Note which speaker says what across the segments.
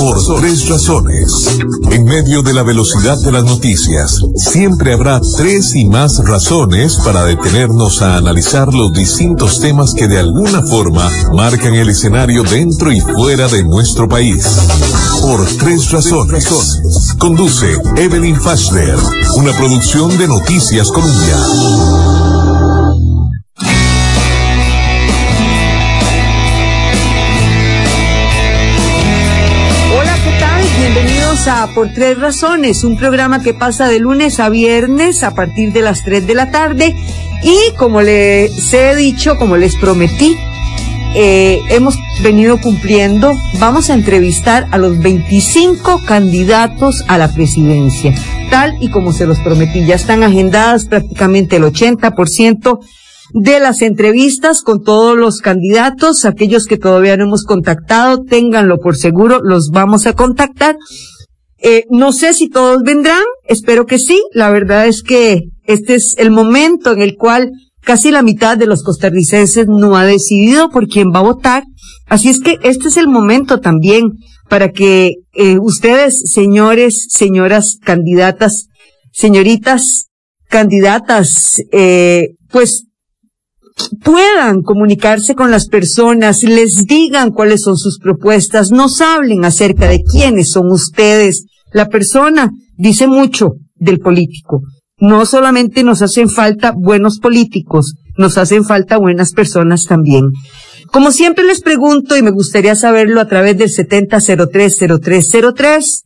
Speaker 1: Por tres razones. En medio de la velocidad de las noticias, siempre habrá tres y más razones para detenernos a analizar los distintos temas que de alguna forma marcan el escenario dentro y fuera de nuestro país. Por tres razones. Conduce Evelyn Fashler, una producción de Noticias Colombia.
Speaker 2: Por Tres Razones, un programa que pasa de lunes a viernes a partir de las 3 de la tarde. Y como les he dicho, como les prometí, eh, hemos venido cumpliendo, vamos a entrevistar a los 25 candidatos a la presidencia, tal y como se los prometí. Ya están agendadas prácticamente el 80% de las entrevistas con todos los candidatos, aquellos que todavía no hemos contactado, ténganlo por seguro, los vamos a contactar eh, no sé si todos vendrán, espero que sí. La verdad es que este es el momento en el cual casi la mitad de los costarricenses no ha decidido por quién va a votar. Así es que este es el momento también para que eh, ustedes, señores, señoras candidatas, señoritas candidatas, eh, pues puedan comunicarse con las personas, les digan cuáles son sus propuestas, nos hablen acerca de quiénes son ustedes. La persona dice mucho del político. No solamente nos hacen falta buenos políticos, nos hacen falta buenas personas también. Como siempre les pregunto y me gustaría saberlo a través del 70030303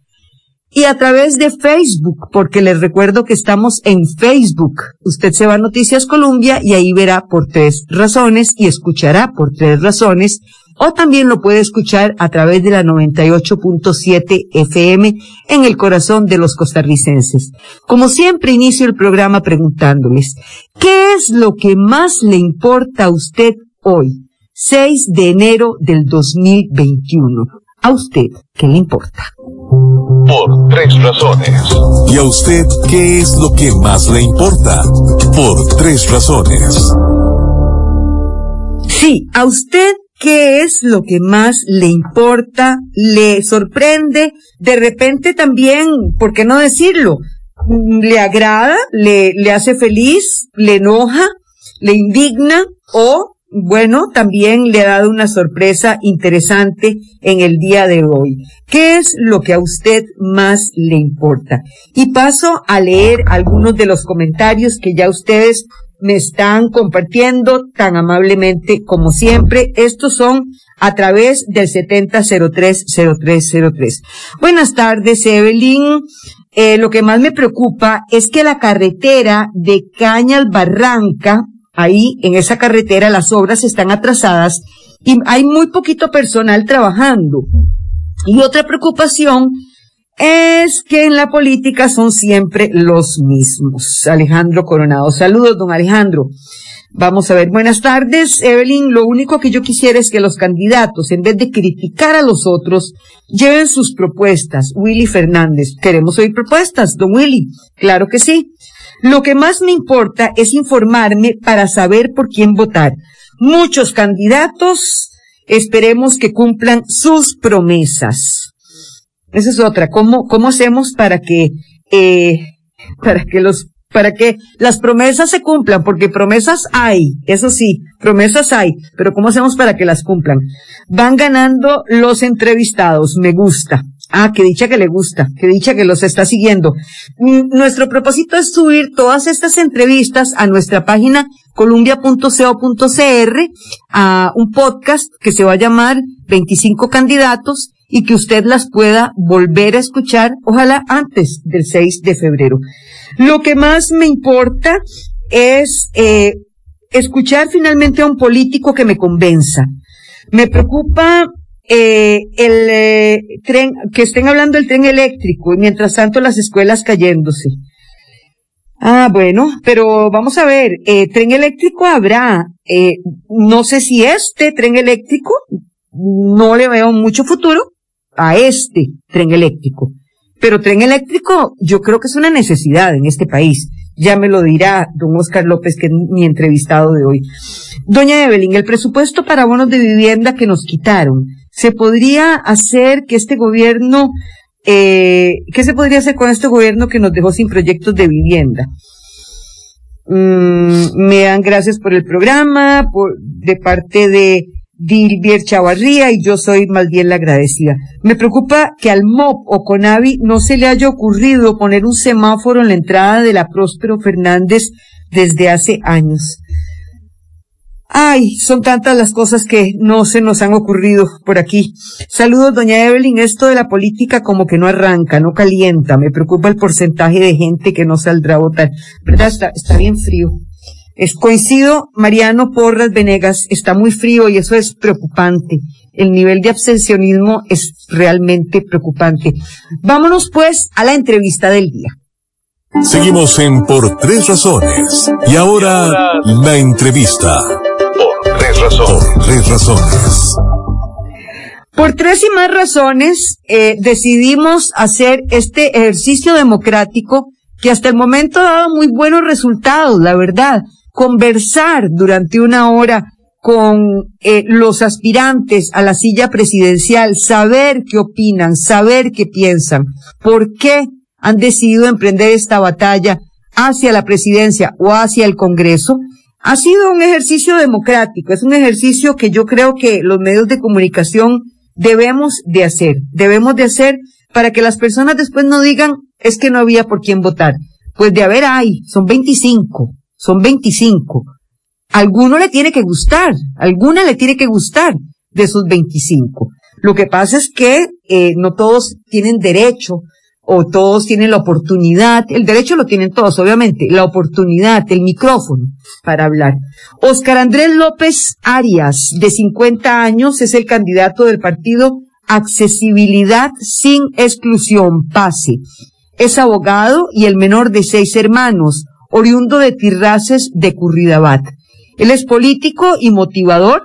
Speaker 2: y a través de Facebook, porque les recuerdo que estamos en Facebook. Usted se va a Noticias Colombia y ahí verá por tres razones y escuchará por tres razones, o también lo puede escuchar a través de la 98.7 FM en el corazón de los costarricenses. Como siempre inicio el programa preguntándoles, ¿qué es lo que más le importa a usted hoy, 6 de enero del 2021? ¿A usted qué le importa?
Speaker 1: Por tres razones. ¿Y a usted qué es lo que más le importa? Por tres razones.
Speaker 2: Sí, a usted qué es lo que más le importa, le sorprende, de repente también, ¿por qué no decirlo? ¿Le agrada? ¿Le, le hace feliz? ¿Le enoja? ¿Le indigna? ¿O bueno, también le ha dado una sorpresa interesante en el día de hoy. ¿Qué es lo que a usted más le importa? Y paso a leer algunos de los comentarios que ya ustedes me están compartiendo tan amablemente como siempre. Estos son a través del 70030303. Buenas tardes, Evelyn. Eh, lo que más me preocupa es que la carretera de Cañas Barranca ahí en esa carretera las obras están atrasadas y hay muy poquito personal trabajando. Y otra preocupación es que en la política son siempre los mismos. Alejandro Coronado. Saludos, don Alejandro. Vamos a ver, buenas tardes, Evelyn. Lo único que yo quisiera es que los candidatos, en vez de criticar a los otros, lleven sus propuestas. Willy Fernández. Queremos oír propuestas, don Willy. Claro que sí. Lo que más me importa es informarme para saber por quién votar. Muchos candidatos, esperemos que cumplan sus promesas. Esa es otra. ¿Cómo, cómo hacemos para que, eh, para que los, para que las promesas se cumplan? Porque promesas hay, eso sí, promesas hay, pero ¿cómo hacemos para que las cumplan? Van ganando los entrevistados, me gusta. Ah, qué dicha que le gusta, qué dicha que los está siguiendo. Mm, nuestro propósito es subir todas estas entrevistas a nuestra página columbia.co.cr, a un podcast que se va a llamar 25 candidatos y que usted las pueda volver a escuchar, ojalá antes del 6 de febrero. Lo que más me importa es eh, escuchar finalmente a un político que me convenza. Me preocupa eh, el eh, tren, que estén hablando del tren eléctrico y mientras tanto las escuelas cayéndose. Ah, bueno, pero vamos a ver, eh, tren eléctrico habrá, eh, no sé si este tren eléctrico, no le veo mucho futuro a este tren eléctrico. Pero tren eléctrico yo creo que es una necesidad en este país. Ya me lo dirá don Oscar López, que es mi entrevistado de hoy. Doña Evelyn, el presupuesto para bonos de vivienda que nos quitaron se podría hacer que este gobierno, eh, qué se podría hacer con este gobierno que nos dejó sin proyectos de vivienda? Mm, me dan gracias por el programa, por, de parte de Dilbier Chavarría y yo soy más bien la agradecida. Me preocupa que al MOP o CONAVI no se le haya ocurrido poner un semáforo en la entrada de la Próspero Fernández desde hace años. Ay, son tantas las cosas que no se nos han ocurrido por aquí. Saludos, doña Evelyn. Esto de la política como que no arranca, no calienta. Me preocupa el porcentaje de gente que no saldrá a votar. ¿Verdad? Está, está bien frío. Es coincido, Mariano Porras Venegas, está muy frío y eso es preocupante. El nivel de abstencionismo es realmente preocupante. Vámonos pues a la entrevista del día.
Speaker 1: Seguimos en Por Tres Razones. Y ahora, la entrevista. Por Tres Razones. Por Tres Razones.
Speaker 2: Por tres y más razones, eh, decidimos hacer este ejercicio democrático que hasta el momento ha dado muy buenos resultados, la verdad. Conversar durante una hora con eh, los aspirantes a la silla presidencial, saber qué opinan, saber qué piensan, por qué han decidido emprender esta batalla hacia la presidencia o hacia el Congreso, ha sido un ejercicio democrático, es un ejercicio que yo creo que los medios de comunicación debemos de hacer, debemos de hacer para que las personas después no digan es que no había por quién votar. Pues de haber hay, son 25, son 25. Alguno le tiene que gustar, alguna le tiene que gustar de esos 25. Lo que pasa es que eh, no todos tienen derecho o todos tienen la oportunidad, el derecho lo tienen todos, obviamente, la oportunidad, el micrófono para hablar. Oscar Andrés López Arias, de 50 años, es el candidato del partido Accesibilidad sin exclusión, PASE. Es abogado y el menor de seis hermanos, oriundo de Tirraces de Curridabat. Él es político y motivador.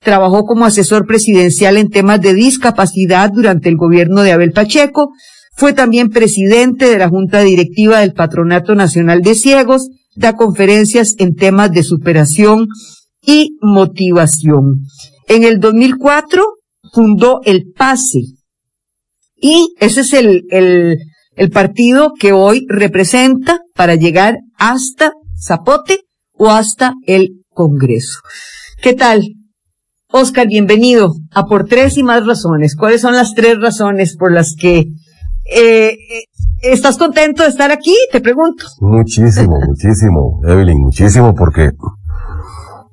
Speaker 2: Trabajó como asesor presidencial en temas de discapacidad durante el gobierno de Abel Pacheco fue también presidente de la Junta Directiva del Patronato Nacional de Ciegos, da conferencias en temas de superación y motivación. En el 2004 fundó el PASE y ese es el, el, el partido que hoy representa para llegar hasta Zapote o hasta el Congreso. ¿Qué tal? Oscar, bienvenido a Por Tres y Más Razones. ¿Cuáles son las tres razones por las que eh, eh, ¿Estás contento de estar aquí? Te pregunto.
Speaker 3: Muchísimo, muchísimo, Evelyn, muchísimo, porque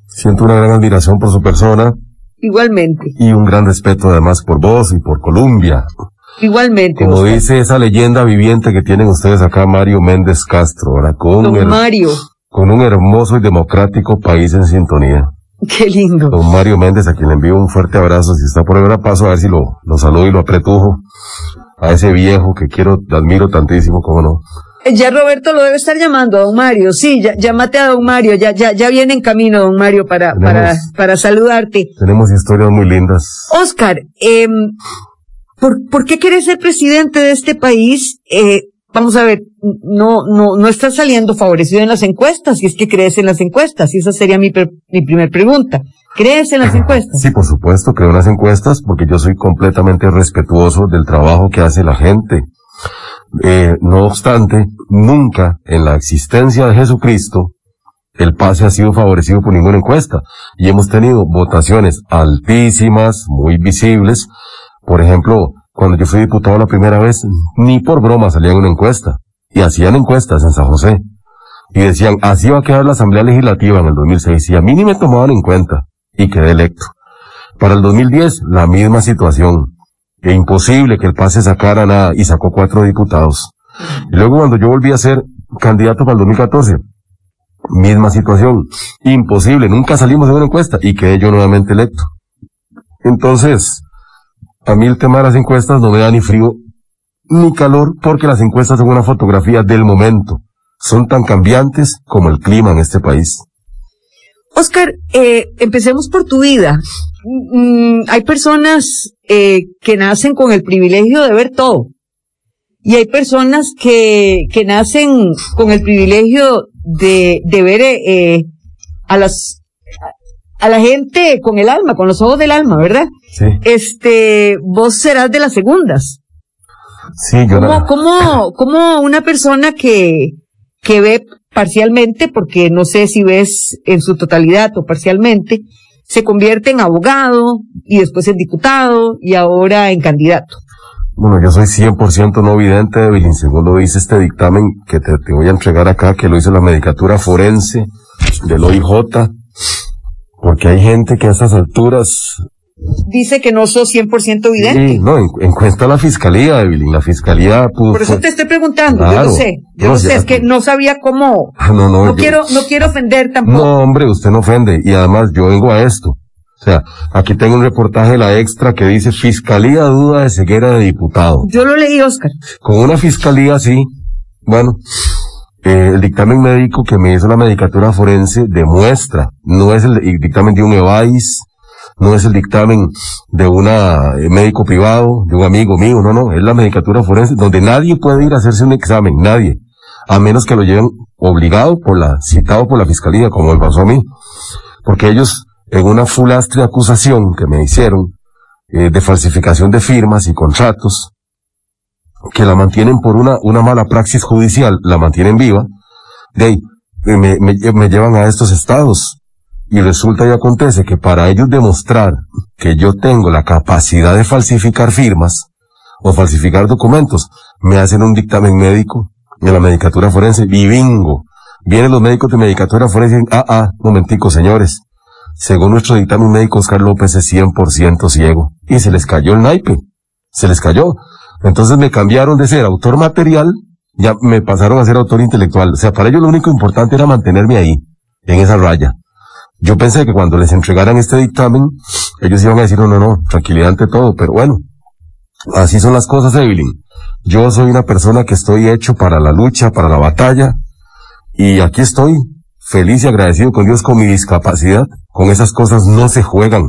Speaker 3: siento una gran admiración por su persona.
Speaker 2: Igualmente.
Speaker 3: Y un gran respeto además por vos y por Colombia.
Speaker 2: Igualmente.
Speaker 3: Como dice esa leyenda viviente que tienen ustedes acá, Mario Méndez Castro, ahora con,
Speaker 2: Don Mario.
Speaker 3: con un hermoso y democrático país en sintonía.
Speaker 2: Qué lindo.
Speaker 3: Don Mario Méndez, a quien le envío un fuerte abrazo, si está por ahora paso, a ver si lo, lo saludo y lo apretujo a ese viejo que quiero, admiro tantísimo, como no.
Speaker 2: Eh, ya Roberto lo debe estar llamando a don Mario. Sí, ya, llámate a don Mario. Ya, ya, ya viene en camino don Mario para, para, para saludarte.
Speaker 3: Tenemos historias muy lindas.
Speaker 2: Oscar, eh, ¿por, ¿por qué quieres ser presidente de este país? Eh, vamos a ver, no, no, no estás saliendo favorecido en las encuestas, si es que crees en las encuestas, y esa sería mi, mi primer pregunta. ¿Crees en las encuestas?
Speaker 3: Sí, por supuesto, creo en las encuestas porque yo soy completamente respetuoso del trabajo que hace la gente. Eh, no obstante, nunca en la existencia de Jesucristo el pase ha sido favorecido por ninguna encuesta y hemos tenido votaciones altísimas, muy visibles. Por ejemplo, cuando yo fui diputado la primera vez, ni por broma salía en una encuesta. Y hacían encuestas en San José. Y decían, así va a quedar la Asamblea Legislativa en el 2006. Y a mí ni me tomaban en cuenta. Y quedé electo. Para el 2010, la misma situación. E imposible que el pase sacara nada. Y sacó cuatro diputados. Y luego cuando yo volví a ser candidato para el 2014, misma situación. Imposible. Nunca salimos de una encuesta. Y quedé yo nuevamente electo. Entonces, a mí el tema de las encuestas no me da ni frío ni calor porque las encuestas son una fotografía del momento. Son tan cambiantes como el clima en este país.
Speaker 2: Oscar, eh, empecemos por tu vida. Mm, hay personas eh, que nacen con el privilegio de ver todo. Y hay personas que, que nacen con el privilegio de, de ver eh, a las a la gente con el alma, con los ojos del alma, ¿verdad?
Speaker 3: Sí.
Speaker 2: Este, vos serás de las segundas.
Speaker 3: Sí, yo
Speaker 2: ¿Cómo,
Speaker 3: la-
Speaker 2: cómo, cómo una persona que, que ve parcialmente, porque no sé si ves en su totalidad o parcialmente, se convierte en abogado y después en diputado y ahora en candidato?
Speaker 3: Bueno, yo soy 100% no vidente, Evelyn, según lo dice este dictamen que te, te voy a entregar acá, que lo hizo la medicatura forense del OIJ, porque hay gente que a estas alturas...
Speaker 2: Dice que no sos 100% vidente.
Speaker 3: Sí, no, en- encuesta la fiscalía, Evelyn, la fiscalía... Pues,
Speaker 2: Por eso te estoy preguntando, yo lo sé, yo
Speaker 3: No,
Speaker 2: lo sé,
Speaker 3: ya-
Speaker 2: es que no sabía cómo,
Speaker 3: Ah, no, no,
Speaker 2: no
Speaker 3: yo-
Speaker 2: quiero, no quiero ofender tampoco.
Speaker 3: No, hombre, usted no ofende. Y además, yo vengo a esto. O sea, aquí tengo un reportaje de la extra que dice Fiscalía duda de ceguera de diputado.
Speaker 2: Yo lo leí, Oscar.
Speaker 3: Con una fiscalía así, bueno, eh, el dictamen médico que me hizo la medicatura forense demuestra, no es el dictamen de un EVAIS, no es el dictamen de una eh, médico privado, de un amigo mío, no, no, es la medicatura forense donde nadie puede ir a hacerse un examen, nadie, a menos que lo lleven obligado por la, citado por la fiscalía, como me pasó a mí, porque ellos, en una fulastre acusación que me hicieron, eh, de falsificación de firmas y contratos, que la mantienen por una, mala praxis judicial, la mantienen viva, de ahí, me, me, me llevan a estos estados. Y resulta y acontece que para ellos demostrar que yo tengo la capacidad de falsificar firmas o falsificar documentos, me hacen un dictamen médico de la medicatura forense y. Vienen los médicos de medicatura forense y dicen, ah, ah, momentico, señores. Según nuestro dictamen médico, Oscar López es 100% ciego. Y se les cayó el naipe. Se les cayó. Entonces me cambiaron de ser autor material, ya me pasaron a ser autor intelectual. O sea, para ellos lo único importante era mantenerme ahí, en esa raya. Yo pensé que cuando les entregaran este dictamen, ellos iban a decir, no, no, no, tranquilidad ante todo, pero bueno, así son las cosas, Evelyn. Yo soy una persona que estoy hecho para la lucha, para la batalla, y aquí estoy, feliz y agradecido con Dios con mi discapacidad. Con esas cosas no se juegan.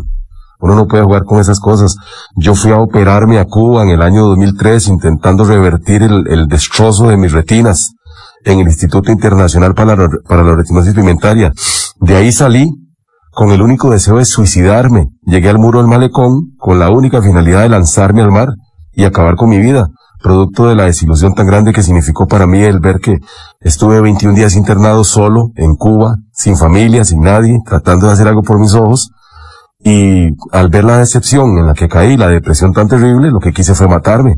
Speaker 3: Uno no puede jugar con esas cosas. Yo fui a operarme a Cuba en el año 2003 intentando revertir el, el destrozo de mis retinas en el Instituto Internacional para la, para la Retinosis Pigmentaria. De ahí salí con el único deseo de suicidarme. Llegué al muro del malecón con la única finalidad de lanzarme al mar y acabar con mi vida, producto de la desilusión tan grande que significó para mí el ver que estuve 21 días internado solo en Cuba, sin familia, sin nadie, tratando de hacer algo por mis ojos. Y al ver la decepción en la que caí, la depresión tan terrible, lo que quise fue matarme.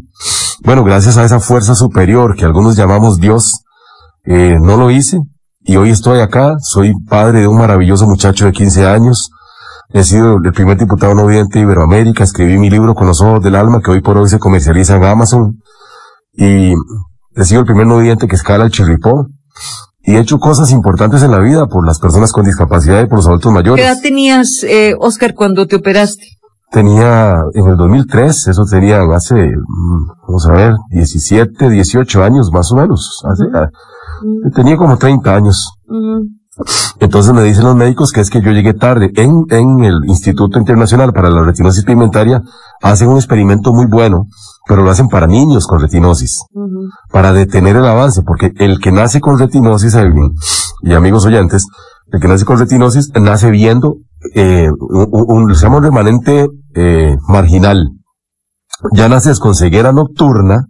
Speaker 3: Bueno, gracias a esa fuerza superior que algunos llamamos Dios, eh, no lo hice. Y hoy estoy acá, soy padre de un maravilloso muchacho de 15 años. He sido el primer diputado no vidente de Iberoamérica, escribí mi libro Con los ojos del alma, que hoy por hoy se comercializa en Amazon. Y he sido el primer no vidente que escala el chirripó. Y he hecho cosas importantes en la vida por las personas con discapacidad y por los adultos
Speaker 2: ¿Qué
Speaker 3: mayores.
Speaker 2: edad tenías, eh, Oscar, cuando te operaste?
Speaker 3: Tenía, en el 2003, eso tenía hace, mm, vamos a ver, 17, 18 años más o menos. Hace, tenía como 30 años. Entonces me dicen los médicos que es que yo llegué tarde. En, en el Instituto Internacional para la Retinosis Pigmentaria hacen un experimento muy bueno, pero lo hacen para niños con retinosis, para detener el avance, porque el que nace con retinosis, y amigos oyentes, el que nace con retinosis nace viendo eh, un, un remanente eh, marginal. Ya naces con ceguera nocturna,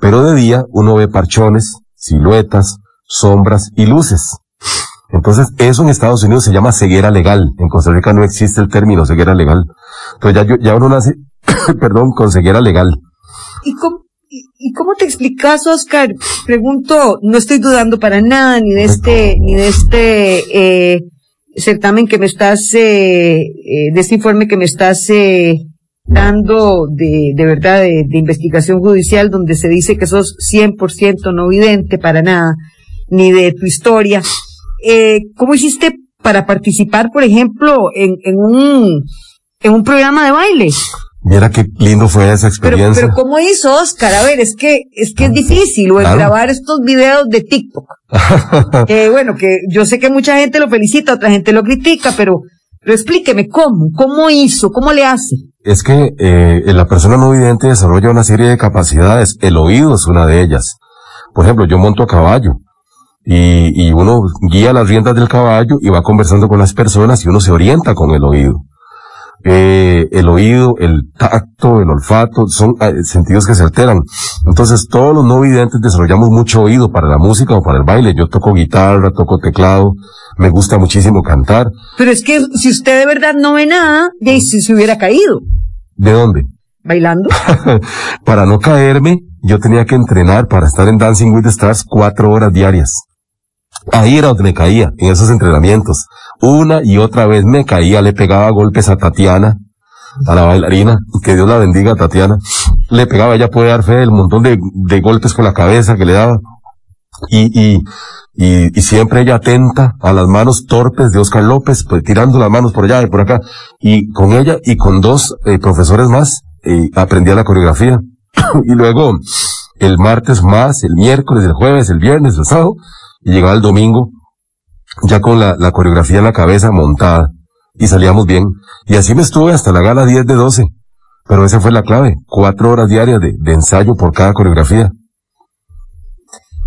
Speaker 3: pero de día uno ve parchones, siluetas, sombras y luces. Entonces, eso en Estados Unidos se llama ceguera legal. En Costa Rica no existe el término ceguera legal. Entonces ya, yo- ya uno nace, perdón, con ceguera legal.
Speaker 2: ¿Y cómo, y, y cómo te explicas, Oscar? Pregunto, no estoy dudando para nada ni de este, ni de este eh, certamen que me estás, eh, eh, de este informe que me estás eh, dando de, de verdad de, de investigación judicial, donde se dice que sos 100% no vidente para nada, ni de tu historia. Eh, ¿Cómo hiciste para participar, por ejemplo, en, en un, en un programa de baile?
Speaker 3: Mira qué lindo fue esa
Speaker 2: Pero,
Speaker 3: experiencia.
Speaker 2: pero ¿cómo hizo Oscar? A ver, es que, es que es difícil, o el
Speaker 3: Claro.
Speaker 2: grabar estos videos de TikTok. que bueno, que yo sé que mucha gente lo felicita, otra gente lo critica, pero, pero explíqueme cómo, cómo hizo, cómo le hace.
Speaker 3: es que eh, la persona no vidente desarrolla una serie de capacidades. El oído es una de ellas. Por ejemplo, yo monto a caballo y, y uno guía las riendas del caballo y va conversando con las personas y uno se orienta con el oído. Eh, el oído, el tacto, el olfato, son eh, sentidos que se alteran. Entonces todos los no videntes desarrollamos mucho oído para la música o para el baile. Yo toco guitarra, toco teclado, me gusta muchísimo cantar.
Speaker 2: Pero es que si usted de verdad no ve nada, de si se hubiera caído.
Speaker 3: ¿De dónde?
Speaker 2: Bailando.
Speaker 3: para no caerme, yo tenía que entrenar para estar en Dancing with the Stars cuatro horas diarias. Ahí era donde me caía, en esos entrenamientos. Una y otra vez me caía, le pegaba golpes a Tatiana, a la bailarina, que Dios la bendiga a Tatiana. Le pegaba, ella puede dar fe del montón de, golpes con la cabeza que le daba. Y, y, y, siempre ella atenta a las manos torpes de Oscar López, pues tirando las manos por allá y por acá. Y con ella y con dos eh, profesores más, eh, aprendía la coreografía. y luego, el martes más, el miércoles, el jueves, el viernes, el sábado, y llegaba el domingo ya con la, la coreografía en la cabeza montada y salíamos bien. Y así me estuve hasta la gala 10 de 12. Pero esa fue la clave, cuatro horas diarias de, de ensayo por cada coreografía.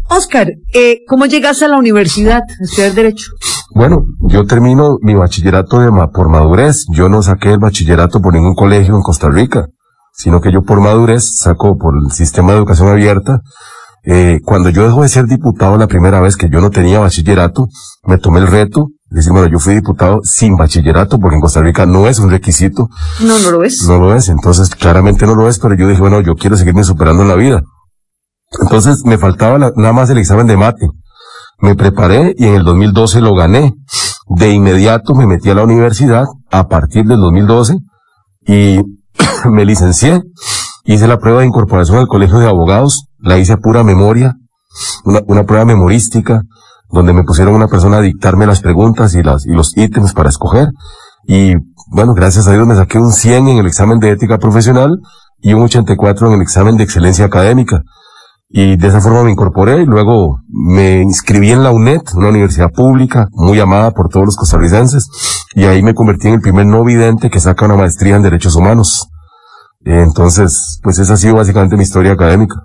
Speaker 2: Oscar, eh, ¿cómo llegas a la universidad a estudiar Derecho?
Speaker 3: Bueno, yo termino mi bachillerato de ma por madurez. Yo no saqué el bachillerato por ningún colegio en Costa Rica, sino que yo por madurez saco por el sistema de educación abierta eh, cuando yo dejo de ser diputado la primera vez que yo no tenía bachillerato, me tomé el reto de decir, bueno, yo fui diputado sin bachillerato, porque en Costa Rica no es un requisito.
Speaker 2: No, no lo es.
Speaker 3: No lo es, entonces claramente no lo es, pero yo dije, bueno, yo quiero seguirme superando en la vida. Entonces me faltaba la, nada más el examen de mate. Me preparé y en el 2012 lo gané. De inmediato me metí a la universidad a partir del 2012 y me licencié. Hice la prueba de incorporación al colegio de abogados la hice pura memoria, una, una prueba memorística, donde me pusieron una persona a dictarme las preguntas y, las, y los ítems para escoger. Y bueno, gracias a Dios me saqué un 100 en el examen de ética profesional y un 84 en el examen de excelencia académica. Y de esa forma me incorporé y luego me inscribí en la UNED, una universidad pública muy amada por todos los costarricenses. Y ahí me convertí en el primer no vidente que saca una maestría en derechos humanos. Entonces, pues esa ha sido básicamente mi historia académica.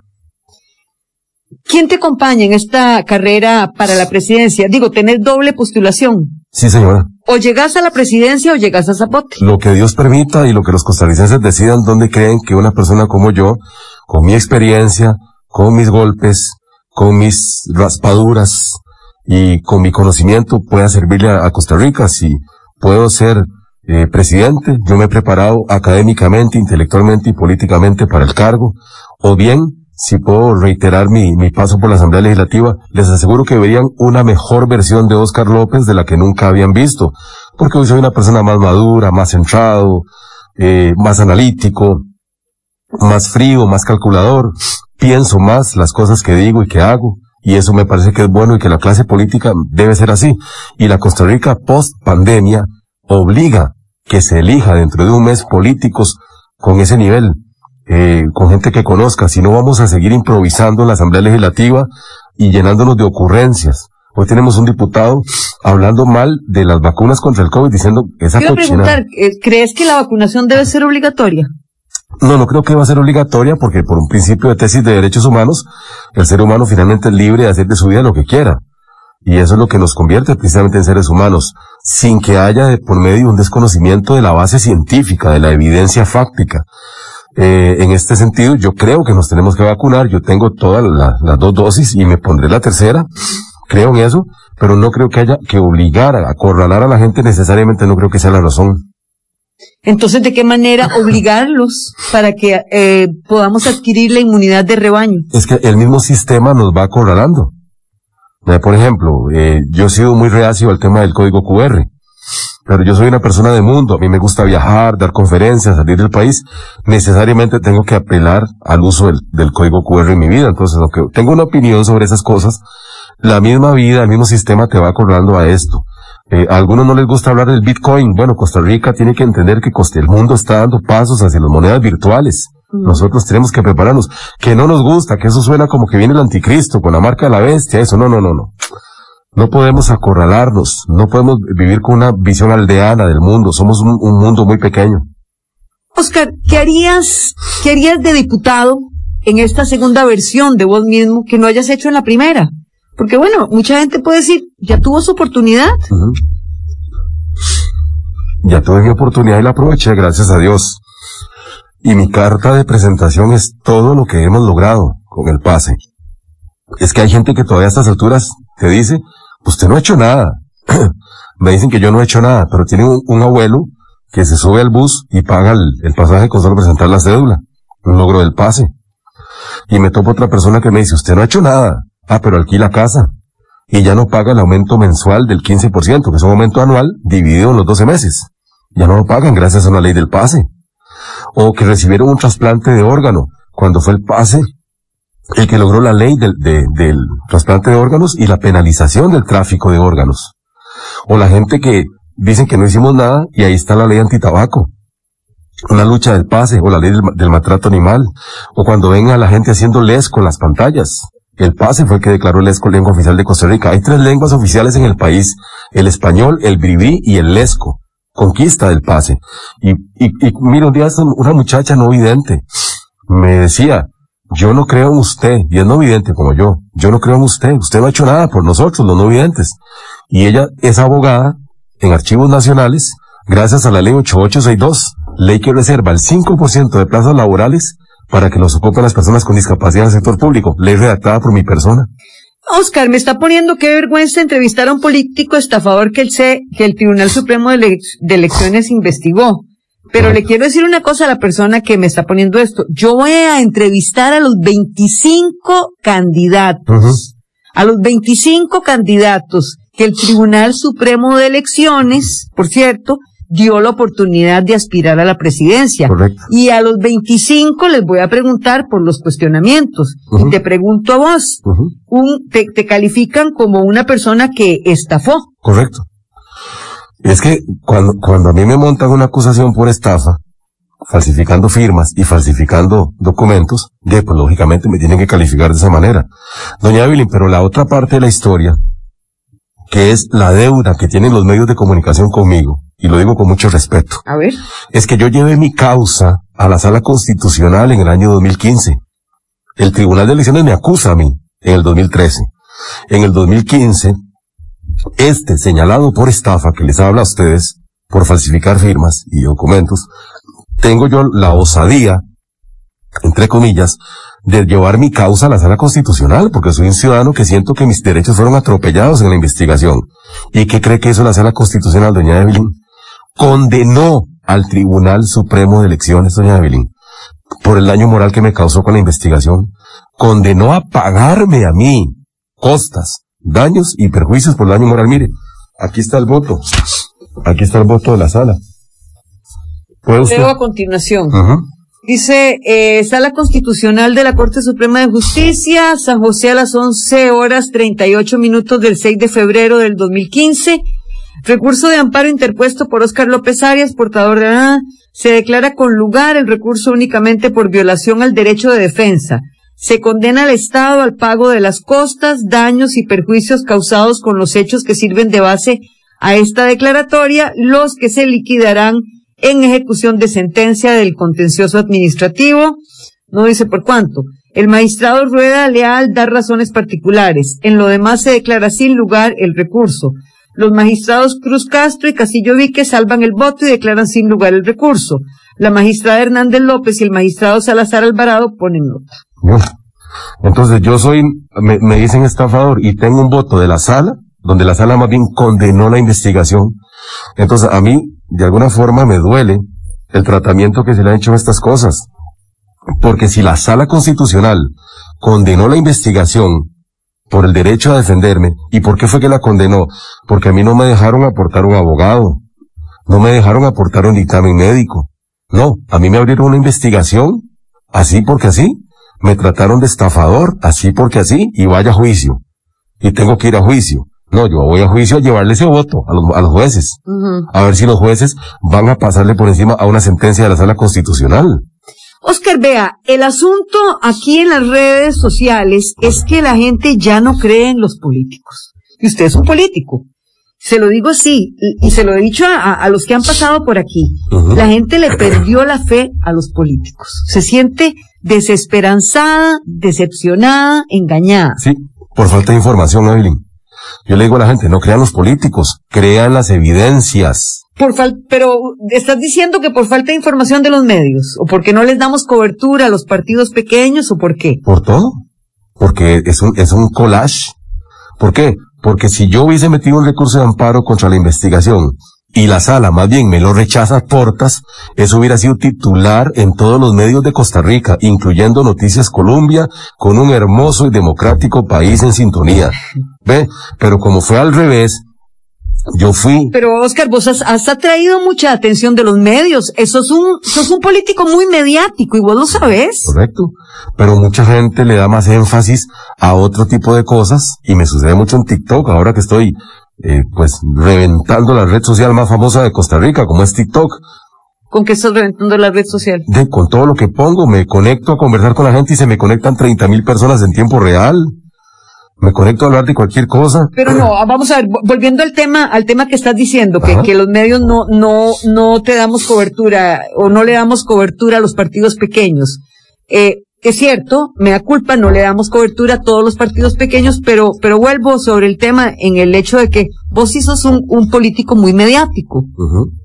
Speaker 2: ¿Quién te acompaña en esta carrera para la presidencia? Digo, tener doble postulación.
Speaker 3: Sí, señora.
Speaker 2: O llegas a la presidencia o llegas a Zapote.
Speaker 3: Lo que Dios permita y lo que los costarricenses decidan dónde creen que una persona como yo, con mi experiencia, con mis golpes, con mis raspaduras y con mi conocimiento pueda servirle a, Costa Rica. Si puedo ser eh, presidente, yo me he preparado académicamente, intelectualmente y políticamente para el cargo, o bien si puedo reiterar mi, mi paso por la Asamblea Legislativa, les aseguro que verían una mejor versión de Oscar López de la que nunca habían visto, porque hoy soy una persona más madura, más centrado, eh, más analítico, más frío, más calculador, pienso más las cosas que digo y que hago, y eso me parece que es bueno y que la clase política debe ser así. Y la Costa Rica post pandemia obliga que se elija dentro de un mes políticos con ese nivel eh, con gente que conozca, si no vamos a seguir improvisando en la Asamblea Legislativa y llenándonos de ocurrencias. Hoy tenemos un diputado hablando mal de las vacunas contra el COVID, diciendo esa
Speaker 2: Quiero preguntar, eh, ¿crees que la vacunación debe ser obligatoria?
Speaker 3: No, no creo que va a ser obligatoria porque por un principio de tesis de derechos humanos, el ser humano finalmente es libre de hacer de su vida lo que quiera. Y eso es lo que nos convierte precisamente en seres humanos, sin que haya de por medio un desconocimiento de la base científica, de la evidencia fáctica. Eh, en este sentido, yo creo que nos tenemos que vacunar. Yo tengo todas las dos dosis y me pondré la tercera. Creo en eso, pero no creo que haya que obligar a acorralar a la gente necesariamente. No creo que sea la razón.
Speaker 2: Entonces, ¿de qué manera obligarlos para que eh, podamos adquirir la inmunidad de rebaño?
Speaker 3: Es que el mismo sistema nos va acorralando. Por ejemplo, eh, yo he sido muy reacio al tema del código QR. Pero yo soy una persona de mundo, a mí me gusta viajar, dar conferencias, salir del país. Necesariamente tengo que apelar al uso del, código QR en mi vida. Entonces, aunque tengo una opinión sobre esas cosas, la misma vida, el mismo sistema te va acordando a esto. Eh, a algunos no les gusta hablar del Bitcoin. Bueno, Costa Rica tiene que entender que el mundo está dando pasos hacia las monedas virtuales. Mm. Nosotros tenemos que prepararnos. Que no nos gusta, que eso suena como que viene el anticristo con la marca de la bestia, eso. No, no, no, no. No podemos acorralarnos, no podemos vivir con una visión aldeana del mundo, somos un, mundo muy pequeño.
Speaker 2: Oscar, ¿qué harías, qué harías de diputado en esta segunda versión de vos mismo que no hayas hecho en la primera? Porque bueno, mucha gente puede decir, ya tuvo su oportunidad.
Speaker 3: Ya tuve mi oportunidad y la aproveché, gracias a Dios. Y mi carta de presentación es todo lo que hemos logrado con el pase. Es que hay gente que todavía a estas alturas te dice, usted no ha hecho nada. Me dicen que yo no he hecho nada, pero tiene un, abuelo que se sube al bus y paga el, pasaje con solo presentar la cédula. Logro del pase. Y me topo otra persona que me dice, usted no ha hecho nada. Ah, pero alquila casa. Y ya no paga el aumento mensual del 15%, que es un aumento anual dividido en los 12 meses. Ya no lo pagan gracias a una ley del pase. O que recibieron un trasplante de órgano cuando fue el pase el que logró la ley del, de- del trasplante de órganos y la penalización del tráfico de órganos. O la gente que dicen que no hicimos nada y ahí está la ley antitabaco. Una lucha del pase o la ley del, del maltrato animal. O cuando ven a la gente haciendo les con las pantallas. El pase fue el que declaró el lesco lengua oficial de Costa Rica. Hay tres lenguas oficiales en el país. El español, el bribri y el lesco. Conquista del pase. Y, y, y mira, un día una muchacha no vidente me decía, yo no creo en usted, y es no vidente como yo, yo no creo en usted, usted no ha hecho nada por nosotros, los no videntes. Y ella es abogada en archivos nacionales, gracias a la ley 8862, ley que reserva el 5% de plazas laborales para que los ocupen las personas con discapacidad en el sector público, ley redactada por mi persona.
Speaker 2: Oscar, me está poniendo qué vergüenza entrevistar a un político estafador que el, C- que el Tribunal Supremo de, Elec- de Elecciones investigó. Pero le quiero decir una cosa a la persona que me está poniendo esto. Yo voy a entrevistar a los 25 candidatos. A los 25 candidatos que el Tribunal Supremo de Elecciones, por cierto, dio la oportunidad de aspirar a la presidencia.
Speaker 3: Correcto.
Speaker 2: Y a los 25 les voy a preguntar por los cuestionamientos. Y te pregunto a vos, un, te, te califican como una persona que estafó.
Speaker 3: Correcto. Es que cuando, cuando a mí me montan una acusación por estafa, falsificando firmas y falsificando documentos, de, pues lógicamente me tienen que calificar de esa manera. Doña Evelyn, pero la otra parte de la historia, que es la deuda que tienen los medios de comunicación conmigo, y lo digo con mucho respeto,
Speaker 2: A ver.
Speaker 3: es que yo llevé mi causa a la sala constitucional en el año 2015. El Tribunal de Elecciones me acusa a mí en el 2013. En el 2015, este señalado por estafa que les habla a ustedes, por falsificar firmas y documentos, tengo yo la osadía, entre comillas, de llevar mi causa a la sala constitucional, porque soy un ciudadano que siento que mis derechos fueron atropellados en la investigación. ¿Y qué cree que hizo la sala constitucional, doña Evelyn? Condenó al Tribunal Supremo de Elecciones, doña Evelyn, por el daño moral que me causó con la investigación. Condenó a pagarme a mí costas, daños y perjuicios por daño moral. Mire, aquí está el voto. Aquí está el voto de la sala.
Speaker 2: Leo a continuación. Dice, eh, Sala Constitucional de la Corte Suprema de Justicia, San José a las 11 horas 38 minutos del 6 de febrero del 2015. Recurso de amparo interpuesto por Óscar López Arias, portador de la... Se declara con lugar el recurso únicamente por violación al derecho de defensa. Se condena al Estado al pago de las costas, daños y perjuicios causados con los hechos que sirven de base a esta declaratoria, los que se liquidarán en ejecución de sentencia del contencioso administrativo. No dice por cuánto. El magistrado Rueda Leal da razones particulares. En lo demás se declara sin lugar el recurso. Los magistrados Cruz Castro y Casillo Vique salvan el voto y declaran sin lugar el recurso. La magistrada Hernández López y el magistrado Salazar Alvarado ponen nota.
Speaker 3: Entonces yo soy, me, me dicen estafador y tengo un voto de la sala, donde la sala más bien condenó la investigación. Entonces a mí, de alguna forma, me duele el tratamiento que se le ha hecho a estas cosas. Porque si la sala constitucional condenó la investigación por el derecho a defenderme, ¿y por qué fue que la condenó? Porque a mí no me dejaron aportar un abogado, no me dejaron aportar un dictamen médico. No, a mí me abrieron una investigación, así porque así, me trataron de estafador, así porque así, y vaya a juicio. Y tengo que ir a juicio. No, yo voy a juicio a llevarle ese voto a los, a los jueces. A ver si los jueces van a pasarle por encima a una sentencia de la sala constitucional.
Speaker 2: Oscar, vea, el asunto aquí en las redes sociales es que la gente ya no cree en los políticos. Y usted es un político. Se lo digo así, y, y se lo he dicho a, a los que han pasado por aquí. La gente le perdió la fe a los políticos. Se siente desesperanzada, decepcionada, engañada.
Speaker 3: Sí, Por falta de información, Evelyn. Yo le digo a la gente, no crean los políticos, crean las evidencias.
Speaker 2: Por fal pero estás diciendo que por falta de información de los medios, o porque no les damos cobertura a los partidos pequeños, o por qué?
Speaker 3: Por todo. Porque es un, es un collage. ¿Por qué? Porque si yo hubiese metido un recurso de amparo contra la investigación y la sala más bien me lo rechaza portas, eso hubiera sido titular en todos los medios de Costa Rica, incluyendo Noticias Colombia, con un hermoso y democrático país en sintonía. ¿Ve? Pero como fue al revés, yo fui.
Speaker 2: Pero Oscar, vos has, atraído mucha atención de los medios. Eso es un, sos un político muy mediático y vos lo sabés.
Speaker 3: Correcto. Pero mucha gente le da más énfasis a otro tipo de cosas y me sucede mucho en TikTok ahora que estoy eh, pues reventando la red social más famosa de Costa Rica, como es TikTok.
Speaker 2: ¿Con qué estás reventando la red social?
Speaker 3: De, con todo lo que pongo, me conecto a conversar con la gente y se me conectan 30 mil personas en tiempo real. Me conecto a hablar de cualquier cosa.
Speaker 2: Pero no, vamos a ver, volviendo al tema, al tema que estás diciendo, que, que los medios no, no, no te damos cobertura, o no le damos cobertura a los partidos pequeños. Eh, es cierto, me da culpa, no le damos cobertura a todos los partidos pequeños, pero, pero vuelvo sobre el tema en el hecho de que vos sí sos un, un político muy mediático.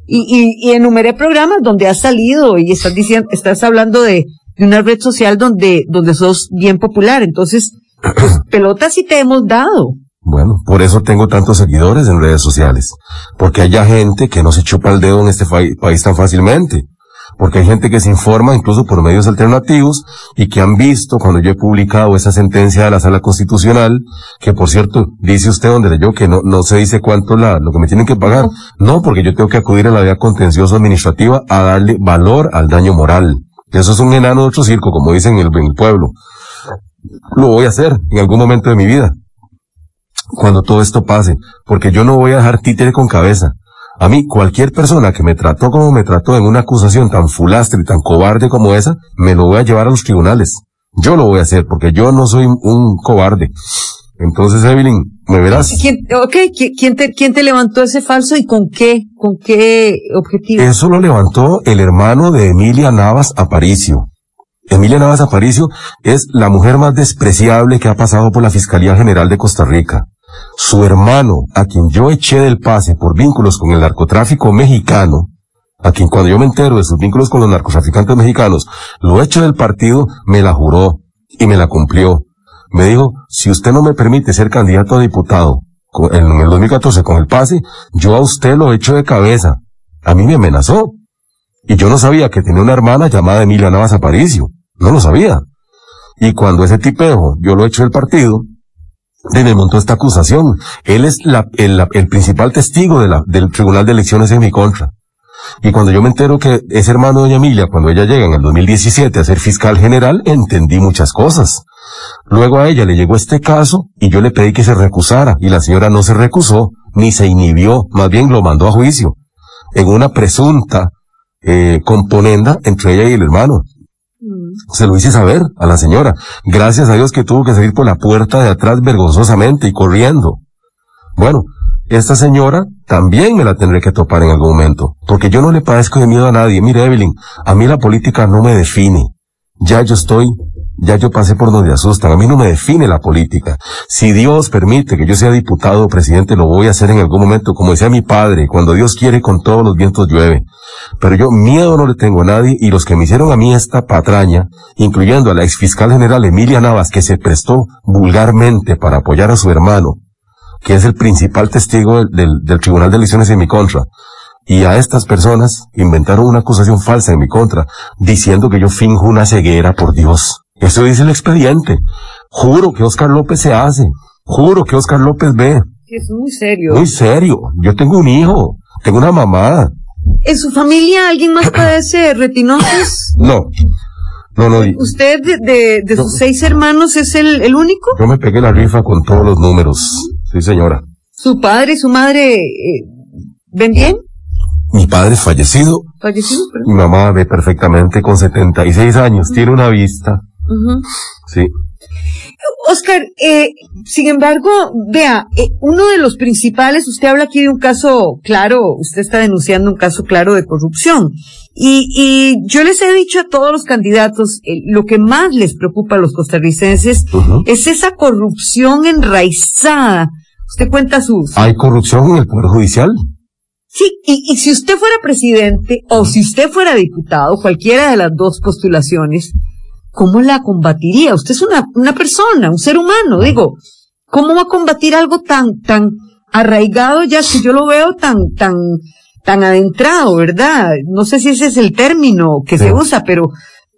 Speaker 2: y, y, y, enumeré programas donde has salido y estás diciendo, estás hablando de, de una red social donde, donde sos bien popular. Entonces, pues pelotas sí te hemos dado.
Speaker 3: Bueno, por eso tengo tantos seguidores en redes sociales. Porque haya gente que no se chupa el dedo en este país tan fácilmente porque hay gente que se informa incluso por medios alternativos y que han visto cuando yo he publicado esa sentencia de la sala constitucional, que por cierto, dice usted donde leyó que no, no se dice cuánto la, lo que me tienen que pagar. No, porque yo tengo que acudir a la vía contenciosa administrativa a darle valor al daño moral. Eso es un enano de otro circo, como dicen en el, en el pueblo. Lo voy a hacer en algún momento de mi vida. Cuando todo esto pase, porque yo no voy a dejar títere con cabeza. A mí, cualquier persona que me trató como me trató en una acusación tan fulastre y tan cobarde como esa, me lo voy a llevar a los tribunales. Yo lo voy a hacer porque yo no soy un cobarde. Entonces, Evelyn, ¿me verás?
Speaker 2: ¿Quién, ok, ¿quién te, ¿quién te levantó ese falso y con qué? ¿Con qué objetivo?
Speaker 3: Eso lo levantó el hermano de Emilia Navas Aparicio. Emilia Navas Aparicio es la mujer más despreciable que ha pasado por la Fiscalía General de Costa Rica. Su hermano, a quien yo eché del pase por vínculos con el narcotráfico mexicano, a quien cuando yo me entero de sus vínculos con los narcotraficantes mexicanos, lo eché del partido, me la juró y me la cumplió. Me dijo, si usted no me permite ser candidato a diputado en el 2014 con el pase, yo a usted lo echo de cabeza. A mí me amenazó. Y yo no sabía que tenía una hermana llamada Emilia Navas Aparicio. No lo sabía. Y cuando ese tipejo yo lo echo del partido, me montó esta acusación. Él es la, el, el, principal testigo de la, del Tribunal de Elecciones en mi contra. Y cuando yo me entero que es hermano de doña Emilia, cuando ella llega en el 2017 a ser fiscal general, entendí muchas cosas. Luego a ella le llegó este caso y yo le pedí que se recusara y la señora no se recusó ni se inhibió, más bien lo mandó a juicio en una presunta eh, componenda entre ella y el hermano. Mm. Se lo hice saber a la señora. Gracias a Dios que tuvo que salir por la puerta de atrás vergonzosamente y corriendo. Bueno, esta señora también me la tendré que topar en algún momento, porque yo no le padezco de miedo a nadie. Mire, Evelyn, a mí la política no me define. Ya yo estoy ya yo pasé por donde asustan. A mí no me define la política. Si Dios permite que yo sea diputado o presidente, lo voy a hacer en algún momento, como decía mi padre, cuando Dios quiere con todos los vientos llueve. Pero yo miedo no le tengo a nadie y los que me hicieron a mí esta patraña, incluyendo a la ex fiscal general Emilia Navas, que se prestó vulgarmente para apoyar a su hermano, que es el principal testigo del, del Tribunal de Elecciones en mi contra, y a estas personas inventaron una acusación falsa en mi contra, diciendo que yo finjo una ceguera por Dios. Eso dice el expediente. Juro que Oscar López se hace. Juro que Oscar López ve.
Speaker 2: Es muy serio.
Speaker 3: Muy serio. Yo tengo un hijo. Tengo una mamá.
Speaker 2: ¿En su familia alguien más padece retinosis?
Speaker 3: No. No, no.
Speaker 2: ¿Usted de, de, sus seis hermanos es el, el, único?
Speaker 3: Yo me pegué la rifa con todos los números. Sí, señora.
Speaker 2: ¿Su padre y su madre eh, ven bien?
Speaker 3: Mi padre es fallecido.
Speaker 2: ¿Fallecido?
Speaker 3: Mi mamá ve perfectamente con 76 años. Tiene una vista. Sí.
Speaker 2: Oscar, eh, sin embargo, vea, eh, uno de los principales, usted habla aquí de un caso claro, usted está denunciando un caso claro de corrupción. Y, y yo les he dicho a todos los candidatos, eh, lo que más les preocupa a los costarricenses es esa corrupción enraizada. Usted cuenta sus...
Speaker 3: ¿Hay corrupción en el Poder Judicial?
Speaker 2: Sí, y, y si usted fuera presidente o si usted fuera diputado, cualquiera de las dos postulaciones, ¿cómo la combatiría? Usted es una, una persona, un ser humano, digo, ¿cómo va a combatir algo tan, tan arraigado ya que yo lo veo tan, tan, tan adentrado, ¿verdad? No sé si ese es el término que se usa, pero,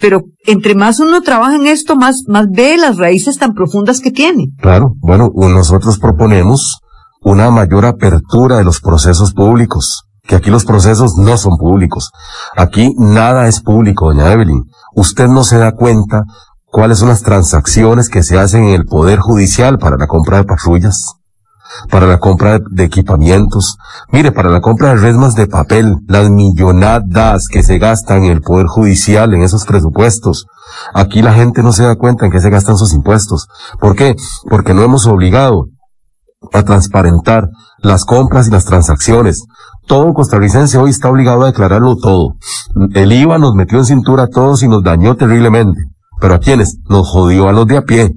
Speaker 2: pero entre más uno trabaja en esto, más, más ve las raíces tan profundas que tiene.
Speaker 3: Claro, bueno, nosotros proponemos una mayor apertura de los procesos públicos, que aquí los procesos no son públicos. Aquí nada es público, doña Evelyn. Usted no se da cuenta cuáles son las transacciones que se hacen en el Poder Judicial para la compra de patrullas, para la compra de equipamientos. Mire, para la compra de resmas de papel, las millonadas que se gastan en el Poder Judicial en esos presupuestos. Aquí la gente no se da cuenta en qué se gastan sus impuestos. ¿Por qué? Porque no hemos obligado a transparentar las compras y las transacciones. Todo costarricense hoy está obligado a declararlo todo. El IVA nos metió en cintura a todos y nos dañó terriblemente. Pero a quienes? Nos jodió a los de a pie,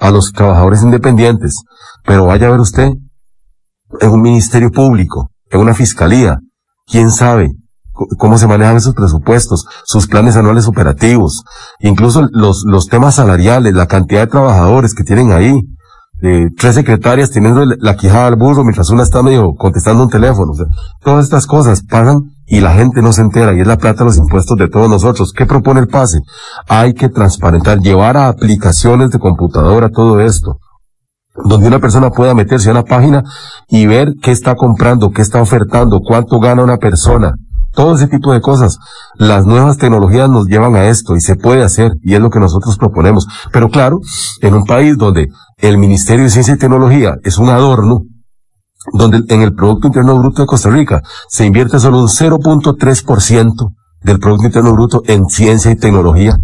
Speaker 3: a los trabajadores independientes. Pero vaya a ver usted, en un ministerio público, en una fiscalía, quién sabe cómo se manejan esos presupuestos, sus planes anuales operativos, incluso los, los temas salariales, la cantidad de trabajadores que tienen ahí, tres secretarias teniendo la quijada al burro mientras una está medio contestando un teléfono. todas estas cosas pagan y la gente no se entera y es la plata de los impuestos de todos nosotros. ¿Qué propone el pase? Hay que transparentar, llevar a aplicaciones de computadora todo esto donde una persona pueda meterse a una página y ver qué está comprando, qué está ofertando, cuánto gana una persona, todo ese tipo de cosas. Las nuevas tecnologías nos llevan a esto y se puede hacer y es lo que nosotros proponemos. Pero claro, en un país donde el Ministerio de Ciencia y Tecnología es un adorno, donde en el Producto Interno Bruto de Costa Rica se invierte solo un 0.3% del Producto Interno Bruto en ciencia y tecnología.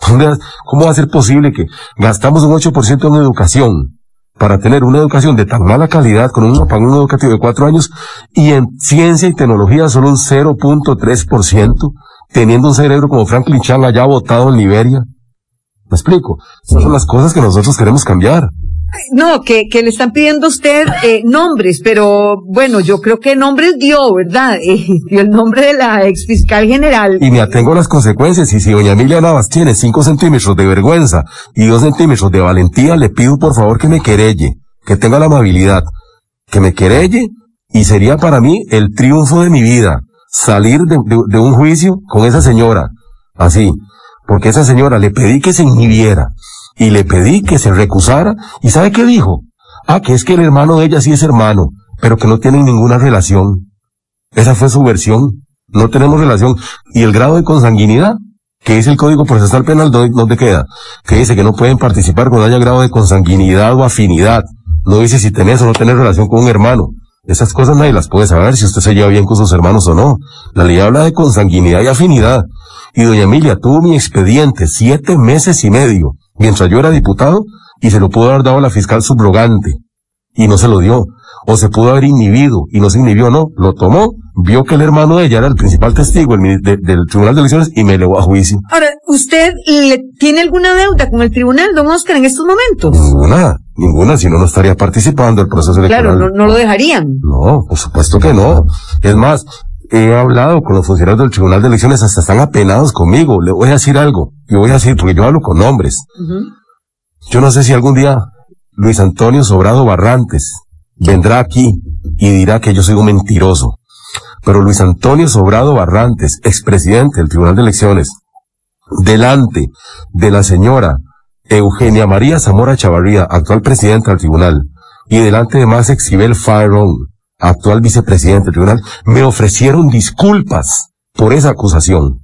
Speaker 3: ¿Cómo va a ser posible que gastamos un 8% en educación para tener una educación de tan mala calidad con un apagón educativo de cuatro años y en ciencia y tecnología solo un 0.3%, teniendo un cerebro como Franklin Chang allá votado en Liberia? ¿Me explico? Esas son las cosas que nosotros queremos cambiar.
Speaker 2: No, que, que le están pidiendo a usted eh, nombres, pero bueno, yo creo que nombres dio, ¿verdad? Eh, dio el nombre de la ex fiscal general.
Speaker 3: Y me atengo a las consecuencias, y si doña Emilia Navas tiene cinco centímetros de vergüenza y dos centímetros de valentía, le pido por favor que me querelle, que tenga la amabilidad, que me querelle, y sería para mí el triunfo de mi vida, salir de, de un juicio con esa señora, así, porque esa señora le pedí que se inhibiera y le pedí que se recusara y ¿sabe qué dijo? Ah, que es que el hermano de ella sí es hermano, pero que no tienen ninguna relación. Esa fue su versión. No tenemos relación. Y el grado de consanguinidad, que dice el Código Procesal Penal, ¿dónde queda? Que dice que no pueden participar cuando haya grado de consanguinidad o afinidad. No dice si tenés o no tenés relación con un hermano. Esas cosas nadie las puede saber si usted se lleva bien con sus hermanos o no. La ley habla de consanguinidad y afinidad. Y doña Emilia tuvo mi expediente siete meses y medio mientras yo era diputado y se lo pudo haber dado a la fiscal subrogante y no se lo dio. O se pudo haber inhibido y no se inhibió, no. Lo tomó, vio que el hermano de ella era el principal testigo del Tribunal de Elecciones y me elevó a juicio.
Speaker 2: Ahora, ¿usted le tiene alguna deuda con el tribunal, don Oscar, en estos momentos?
Speaker 3: Ninguna, ninguna, si no, no estaría participando del proceso electoral.
Speaker 2: Claro, no lo dejarían.
Speaker 3: No, por supuesto que no. Es más, he hablado con los funcionarios del Tribunal de Elecciones, hasta están apenados conmigo. Le voy a decir algo. Yo voy a decir, porque yo hablo con nombres. Yo no sé si algún día Luis Antonio Sobrado Barrantes vendrá aquí y dirá que yo soy un mentiroso. Pero Luis Antonio Sobrado Barrantes, expresidente del Tribunal de Elecciones, delante de la señora Eugenia María Zamora Chavarría, actual presidenta del tribunal, y delante de Max Exibel actual vicepresidente del tribunal, me ofrecieron disculpas por esa acusación.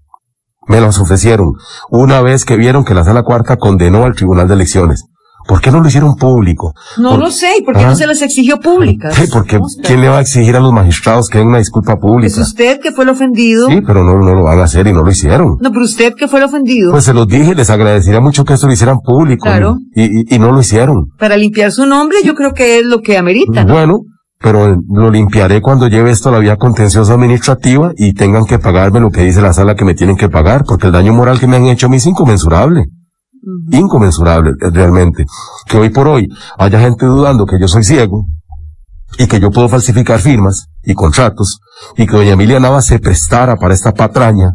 Speaker 3: Me las ofrecieron una vez que vieron que la sala cuarta condenó al tribunal de elecciones. ¿Por qué no lo hicieron público?
Speaker 2: No
Speaker 3: Por-
Speaker 2: lo sé, ¿y por qué
Speaker 3: Ah.
Speaker 2: no se las exigió públicas?
Speaker 3: Sí, porque? ¿quién le va a exigir a los magistrados que den una disculpa
Speaker 2: Es
Speaker 3: pública?
Speaker 2: usted que fue el ofendido.
Speaker 3: Sí, pero no, no lo van a hacer y no lo hicieron.
Speaker 2: No, pero usted que fue el ofendido.
Speaker 3: Pues se los dije, les agradecería mucho que esto lo hicieran público.
Speaker 2: Claro.
Speaker 3: Y, y, y no lo hicieron.
Speaker 2: Para limpiar su nombre, yo creo que es lo que amerita, ¿no?
Speaker 3: Bueno, pero lo limpiaré cuando lleve esto a la vía contenciosa administrativa y tengan que pagarme lo que dice la sala que me tienen que pagar, porque el daño moral que me han hecho a mí es inconmensurable. Inconmensurable, eh, realmente. Que hoy por hoy haya gente dudando que yo soy ciego y que yo puedo falsificar firmas y contratos y que doña Emilia Nava se prestara para esta patraña,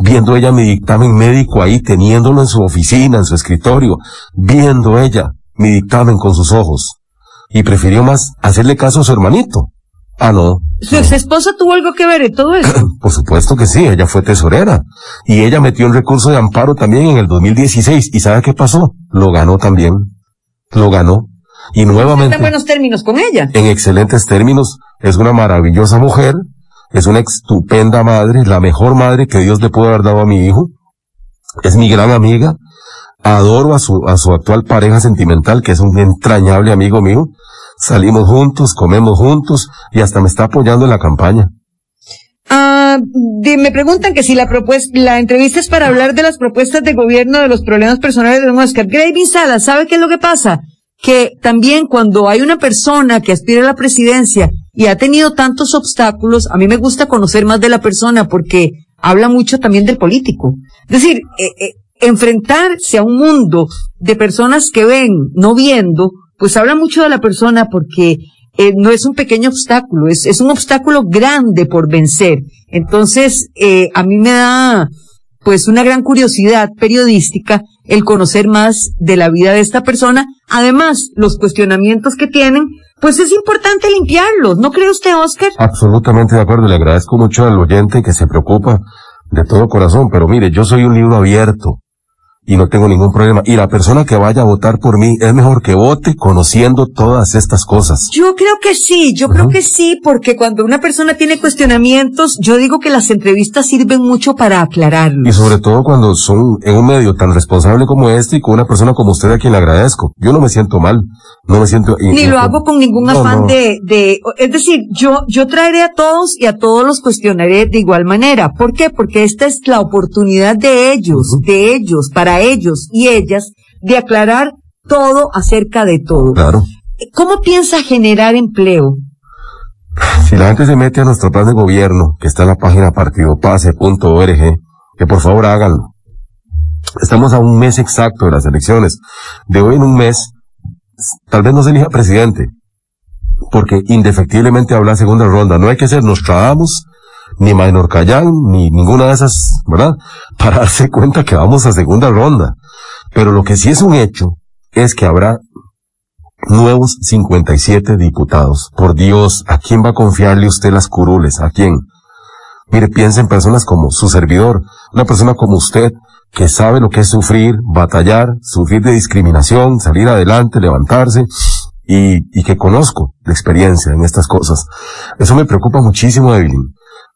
Speaker 3: viendo ella mi dictamen médico ahí, teniéndolo en su oficina, en su escritorio, viendo ella mi dictamen con sus ojos y prefirió más hacerle caso a su hermanito. Ah, no.
Speaker 2: ¿Su ex esposa tuvo algo que ver en todo eso?
Speaker 3: Por supuesto que sí, ella fue tesorera. Y ella metió un recurso de amparo también en el 2016. ¿Y sabe qué pasó? Lo ganó también. Lo ganó. Y nuevamente,
Speaker 2: en buenos términos con ella.
Speaker 3: en excelentes términos, es una maravillosa mujer, es una estupenda madre, la mejor madre que Dios le pudo haber dado a mi hijo. Es mi gran amiga. Adoro a su, a su actual pareja sentimental, que es un entrañable amigo mío. Salimos juntos, comemos juntos y hasta me está apoyando en la campaña.
Speaker 2: Ah, me preguntan que si la propuesta, la entrevista es para hablar de las propuestas de gobierno de los problemas personales de don Oscar. Graving Salas, ¿sabe qué es lo que pasa? Que también cuando hay una persona que aspira a la presidencia y ha tenido tantos obstáculos, a mí me gusta conocer más de la persona porque habla mucho también del político. Es decir, eh, eh, enfrentarse a un mundo de personas que ven, no viendo, pues habla mucho de la persona porque eh, no es un pequeño obstáculo, es, un obstáculo grande por vencer. Entonces, eh, a mí me da pues una gran curiosidad periodística el conocer más de la vida de esta persona. Además, los cuestionamientos que tienen, pues es importante limpiarlos. ¿No cree usted, Oscar?
Speaker 3: Absolutamente de acuerdo, le agradezco mucho al oyente que se preocupa de todo corazón, pero mire, yo soy un libro abierto y no tengo ningún problema. Y la persona que vaya a votar por mí es mejor que vote conociendo todas estas cosas.
Speaker 2: Yo creo que sí, yo creo que sí, porque cuando una persona tiene cuestionamientos, yo digo que las entrevistas sirven mucho para aclararlos.
Speaker 3: Y sobre todo cuando son en un medio tan responsable como este y con una persona como usted a quien le agradezco. Yo no me siento mal, no me siento...
Speaker 2: Ni lo hago con ningún
Speaker 3: No,
Speaker 2: afán
Speaker 3: no.
Speaker 2: de, de, es decir, yo, yo traeré a todos y a todos los cuestionaré de igual manera. ¿Por qué? Porque esta es la oportunidad de ellos, de ellos, para ellos y ellas, de aclarar todo acerca de todo.
Speaker 3: Claro.
Speaker 2: ¿Cómo piensa generar empleo?
Speaker 3: Si la gente se mete a nuestro plan de gobierno, que está en la página partidopase.org, que por favor háganlo. Estamos a un mes exacto de las elecciones. De hoy en un mes, tal vez no se elija presidente, porque indefectiblemente habla segunda ronda. No hay que ser Nostradamus, ni Maynor Cayán, ni ninguna de esas, ¿verdad? Para darse cuenta que vamos a segunda ronda. Pero lo que sí es un hecho es que habrá nuevos 57 diputados. Por Dios, ¿a quién va a confiarle usted las curules? ¿A quién? Mire, piensa en personas como su servidor, una persona como usted, que sabe lo que es sufrir, batallar, sufrir de discriminación, salir adelante, levantarse, y, y que conozco de experiencia en estas cosas. Eso me preocupa muchísimo, Evelyn.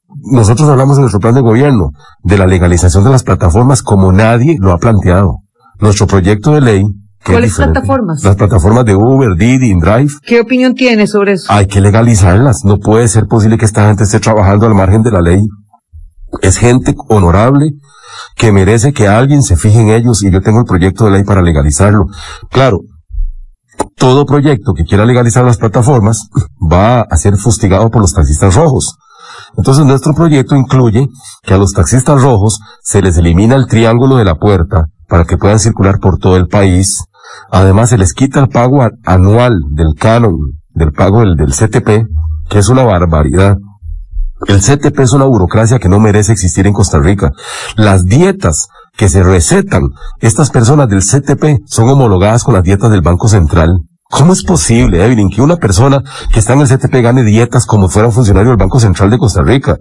Speaker 3: Nosotros hablamos en nuestro plan de gobierno de la legalización de las plataformas como nadie lo ha planteado. Nuestro proyecto de ley.
Speaker 2: ¿Cuáles plataformas?
Speaker 3: Las plataformas de Uber, Didi, InDrive,
Speaker 2: ¿Qué opinión tiene sobre eso?
Speaker 3: hay que legalizarlas. No puede ser posible que esta gente esté trabajando al margen de la ley. Es gente honorable que merece que alguien se fije en ellos y yo tengo el proyecto de ley para legalizarlo. Claro, todo proyecto que quiera legalizar las plataformas va a ser fustigado por los taxistas rojos. Entonces nuestro proyecto incluye que a los taxistas rojos se les elimina el triángulo de la puerta para que puedan circular por todo el país. Además se les quita el pago anual del canon, del pago del CTP, que es una barbaridad. El CTP es una burocracia que no merece existir en Costa Rica. Las dietas que se recetan, estas personas del CTP son homologadas con las dietas del Banco Central. ¿Cómo es posible, Evelyn, que una persona que está en el CTP gane dietas como fuera un funcionario del Banco Central de Costa Rica?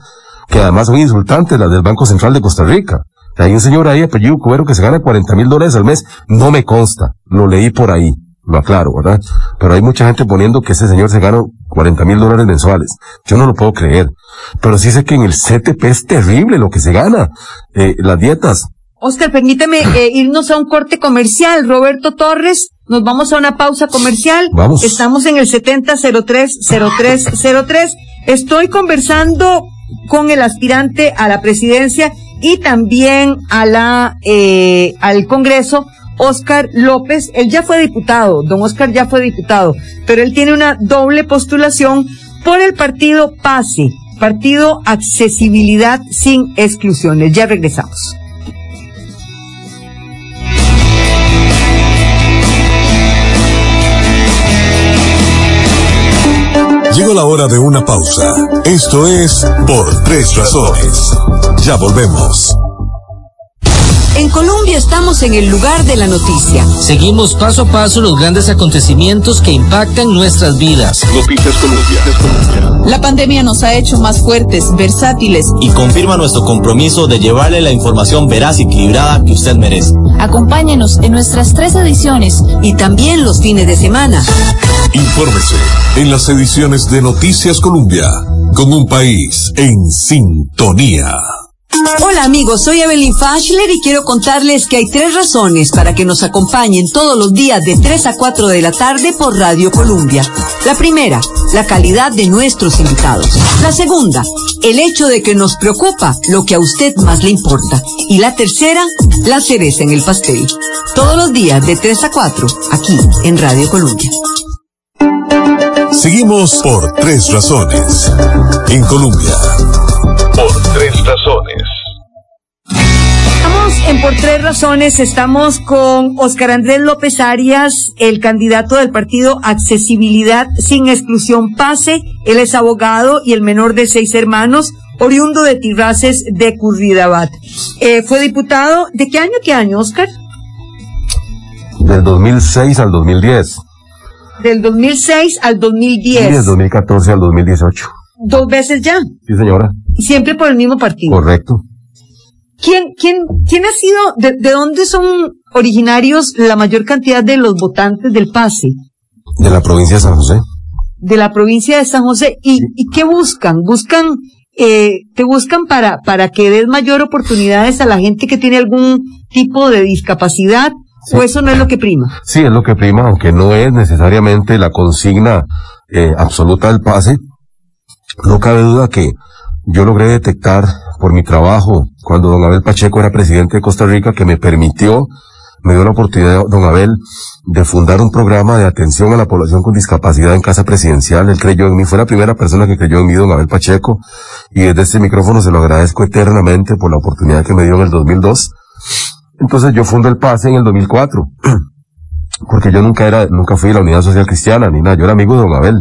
Speaker 3: Que además son insultantes las del Banco Central de Costa Rica. Hay un señor ahí, apellido Cubero, que se gana 40 mil dólares al mes. No me consta. Lo leí por ahí. Lo aclaro, ¿verdad? Pero hay mucha gente poniendo que ese señor se gana 40 mil dólares mensuales. Yo no lo puedo creer. Pero sí sé que en el CTP es terrible lo que se gana. Eh, las dietas.
Speaker 2: Oscar, permítame eh, irnos a un corte comercial. Roberto Torres Nos vamos a una pausa comercial.
Speaker 3: Vamos.
Speaker 2: Estamos en el 70030303. Estoy conversando con el aspirante a la presidencia y también a la eh, al Congreso, Oscar López. Él ya fue diputado, don Oscar ya fue diputado, pero él tiene una doble postulación por el partido PASE, Partido Accesibilidad sin Exclusiones. Ya regresamos.
Speaker 1: Llegó la hora de una pausa. Esto es Por Tres Razones. Ya volvemos.
Speaker 4: En Colombia estamos en el lugar de la noticia.
Speaker 5: Seguimos paso a paso los grandes acontecimientos que impactan nuestras vidas.
Speaker 1: Noticias Colombia.
Speaker 6: La pandemia nos ha hecho más fuertes, versátiles.
Speaker 7: Y confirma nuestro compromiso de llevarle la información veraz y equilibrada que usted merece.
Speaker 6: Acompáñenos en nuestras tres ediciones.
Speaker 4: Y también los fines de semana.
Speaker 1: Infórmese en las ediciones de Noticias Colombia con un país en sintonía.
Speaker 4: Hola amigos, soy Evelyn Fashler y quiero contarles que hay tres razones para que nos acompañen todos los días de 3 a 4 de la tarde por Radio Colombia. La primera, la calidad de nuestros invitados. La segunda, el hecho de que nos preocupa lo que a usted más le importa. Y la tercera, la cereza en el pastel. Todos los días de 3 a 4, aquí en Radio Colombia.
Speaker 1: Seguimos por tres razones. En Colombia. Por tres razones.
Speaker 2: Estamos en Por Tres Razones, estamos con Oscar Andrés López Arias, el candidato del partido Accesibilidad sin Exclusión Pase. Él es abogado y el menor de seis hermanos, oriundo de Tirraces de Curridabat. Eh, fue diputado, ¿de qué año, qué año, Oscar?
Speaker 3: Del 2006 al 2010.
Speaker 2: Del 2006 al
Speaker 3: Y
Speaker 2: 2010.
Speaker 3: del 2014 al 2018.
Speaker 2: Dos veces ya.
Speaker 3: Sí, señora.
Speaker 2: Y siempre por el mismo partido.
Speaker 3: Correcto.
Speaker 2: ¿Quién, quién, quién ha sido, de, de dónde son originarios la mayor cantidad de los votantes del PASE?
Speaker 3: De la provincia de San José.
Speaker 2: de la provincia de San José. ¿Y, y qué buscan? Buscan, eh, te buscan para, para que des mayor oportunidades a la gente que tiene algún tipo de discapacidad, o eso no es lo que prima.
Speaker 3: Sí, es lo que prima, aunque no es necesariamente la consigna eh, absoluta del pase. No cabe duda que yo logré detectar por mi trabajo, cuando don Abel Pacheco era presidente de Costa Rica, que me permitió, me dio la oportunidad, don Abel, de fundar un programa de atención a la población con discapacidad en Casa Presidencial. Él creyó en mí, fue la primera persona que creyó en mí, don Abel Pacheco, y desde este micrófono se lo agradezco eternamente por la oportunidad que me dio en el 2002. Entonces yo fundo el PASE en el 2004, porque yo nunca era, nunca fui de la Unidad Social Cristiana, ni nada, yo era amigo de don Abel,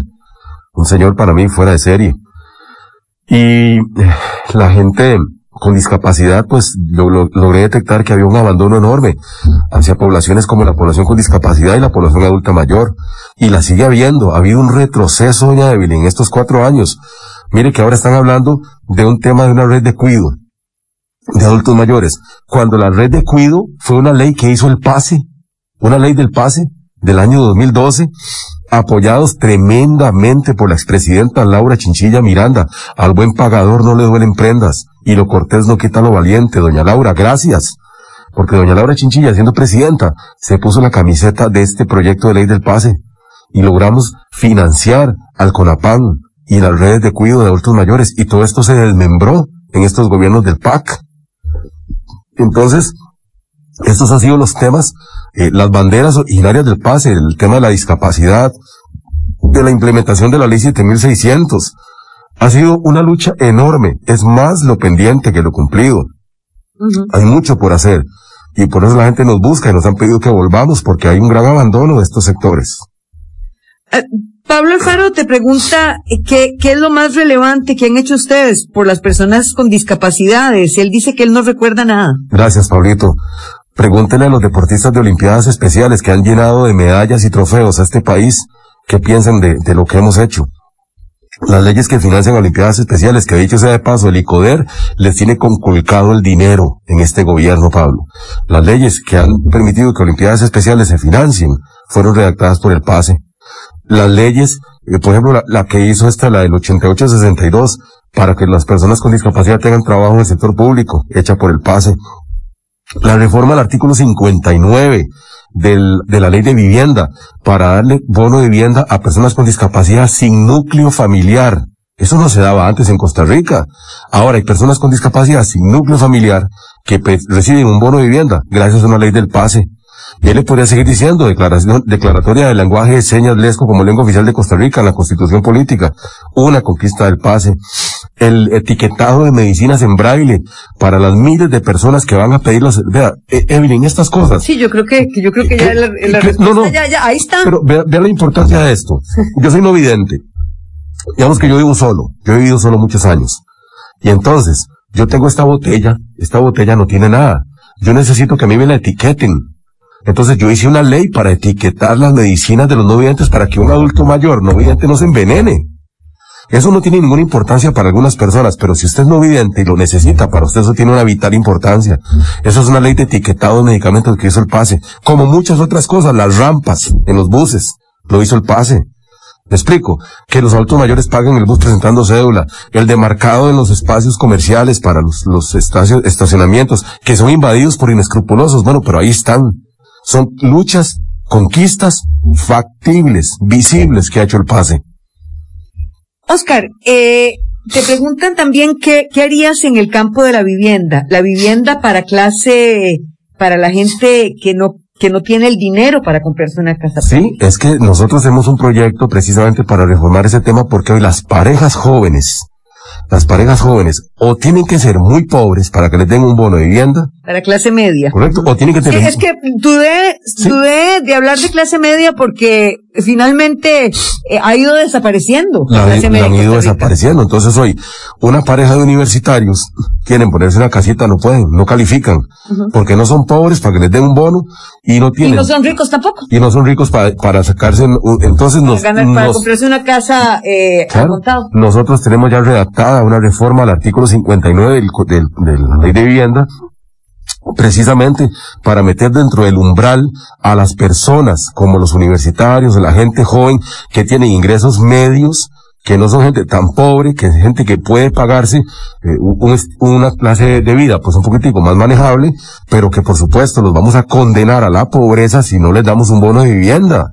Speaker 3: un señor para mí fuera de serie. Y la gente con discapacidad, pues lo- logré detectar que había un abandono enorme hacia poblaciones como la población con discapacidad y la población adulta mayor. Y la sigue habiendo. Ha habido un retroceso, doña Evelyn, en estos cuatro años. Mire que ahora están hablando de un tema de una red de cuido de adultos mayores, cuando la red de cuido fue una ley que hizo el PASE, una ley del PASE del año 2012, apoyados tremendamente por la expresidenta Laura Chinchilla Miranda. Al buen pagador no le duelen prendas, y lo cortés no quita lo valiente. Doña Laura, gracias. Porque doña Laura Chinchilla, siendo presidenta, se puso la camiseta de este proyecto de ley del PASE, y logramos financiar al CONAPAN y las redes de cuido de adultos mayores, y todo esto se desmembró en estos gobiernos del PAC. Entonces, estos han sido los temas, eh, las banderas originarias del PASE, el tema de la discapacidad, de la implementación de la ley 7600. Ha sido una lucha enorme, es más lo pendiente que lo cumplido. Hay mucho por hacer. Y por eso la gente nos busca y nos han pedido que volvamos porque hay un gran abandono de estos sectores.
Speaker 2: Eh, Pablo Alfaro te pregunta eh, qué, qué es lo más relevante que han hecho ustedes por las personas con discapacidades. Él dice que él no recuerda nada.
Speaker 3: Gracias, Pablito. Pregúntenle a los deportistas de Olimpiadas Especiales que han llenado de medallas y trofeos a este país qué piensan de, lo que hemos hecho. Las leyes que financian Olimpiadas Especiales, que dicho sea de paso, el ICODER les tiene conculcado el dinero en este gobierno, Pablo. Las leyes que han permitido que Olimpiadas Especiales se financien fueron redactadas por el PASE. Las leyes, eh, por ejemplo, la, la que hizo esta, la del 88-62, para que las personas con discapacidad tengan trabajo en el sector público, hecha por el PASE. La reforma al artículo 59 del, de la ley de vivienda para darle bono de vivienda a personas con discapacidad sin núcleo familiar. Eso no se daba antes en Costa Rica. Ahora hay personas con discapacidad sin núcleo familiar que reciben un bono de vivienda gracias a una ley del pase. Y él le podría seguir diciendo declaración, declaratoria del lenguaje de señas lesco como lengua oficial de Costa Rica en la constitución política, una conquista del pase, el etiquetado de medicinas en braille para las miles de personas que van a pedirlos. Vea, eh, Evelyn, estas cosas.
Speaker 2: Sí, yo creo que, que yo creo que ya la, la
Speaker 3: ¿Qué? No, no.
Speaker 2: ya, ya, ahí está.
Speaker 3: Pero vea, vea la importancia de esto. Yo soy no vidente. Digamos que yo vivo solo. Yo he vivido solo muchos años. Y entonces, yo tengo esta botella. Esta botella no tiene nada. Yo necesito que a mí me la etiqueten. Entonces yo hice una ley para etiquetar las medicinas de los no videntes para que un adulto mayor no vidente no se envenene. Eso no tiene ninguna importancia para algunas personas, pero si usted es no vidente y lo necesita, para usted eso tiene una vital importancia. Eso es una ley de etiquetado de medicamentos que hizo el pase. Como muchas otras cosas, las rampas en los buses, lo hizo el pase. Me explico, que los adultos mayores paguen el bus presentando cédula, el demarcado en los espacios comerciales para los, los estacionamientos, que son invadidos por inescrupulosos. Bueno, pero ahí están. Son luchas, conquistas factibles, visibles que ha hecho el pase.
Speaker 2: Oscar, eh, te preguntan también qué, qué harías en el campo de la vivienda. La vivienda para clase, para la gente que no, que no tiene el dinero para comprarse una casa.
Speaker 3: Sí, es que nosotros hacemos un proyecto precisamente para reformar ese tema porque hoy las parejas jóvenes, las parejas jóvenes, o tienen que ser muy pobres para que les den un bono de vivienda,
Speaker 2: Para clase media.
Speaker 3: ¿correcto? O tienen que
Speaker 2: Sí,
Speaker 3: tener...
Speaker 2: es que dudé, dudé de hablar de clase media porque finalmente eh, ha ido desapareciendo
Speaker 3: la,
Speaker 2: clase
Speaker 3: la
Speaker 2: media
Speaker 3: han
Speaker 2: en
Speaker 3: ido desapareciendo. Entonces hoy, una pareja de universitarios quieren ponerse una casita, no pueden, no califican, porque no son pobres para que les den un bono y no
Speaker 2: Y
Speaker 3: tienen.
Speaker 2: no son ricos tampoco.
Speaker 3: y no son ricos pa- para sacarse, entonces nos,
Speaker 2: Para, ganar- para
Speaker 3: nos-
Speaker 2: comprarse una casa eh,
Speaker 3: Claro. Nosotros tenemos ya redactada una reforma al artículo 59 del, del- de la ley de vivienda, precisamente para meter dentro del umbral a las personas, como los universitarios, la gente joven, que tienen ingresos medios, que no son gente tan pobre, que es gente que puede pagarse eh, un una clase de vida pues un poquitico más manejable, pero que por supuesto los vamos a condenar a la pobreza si no les damos un bono de vivienda.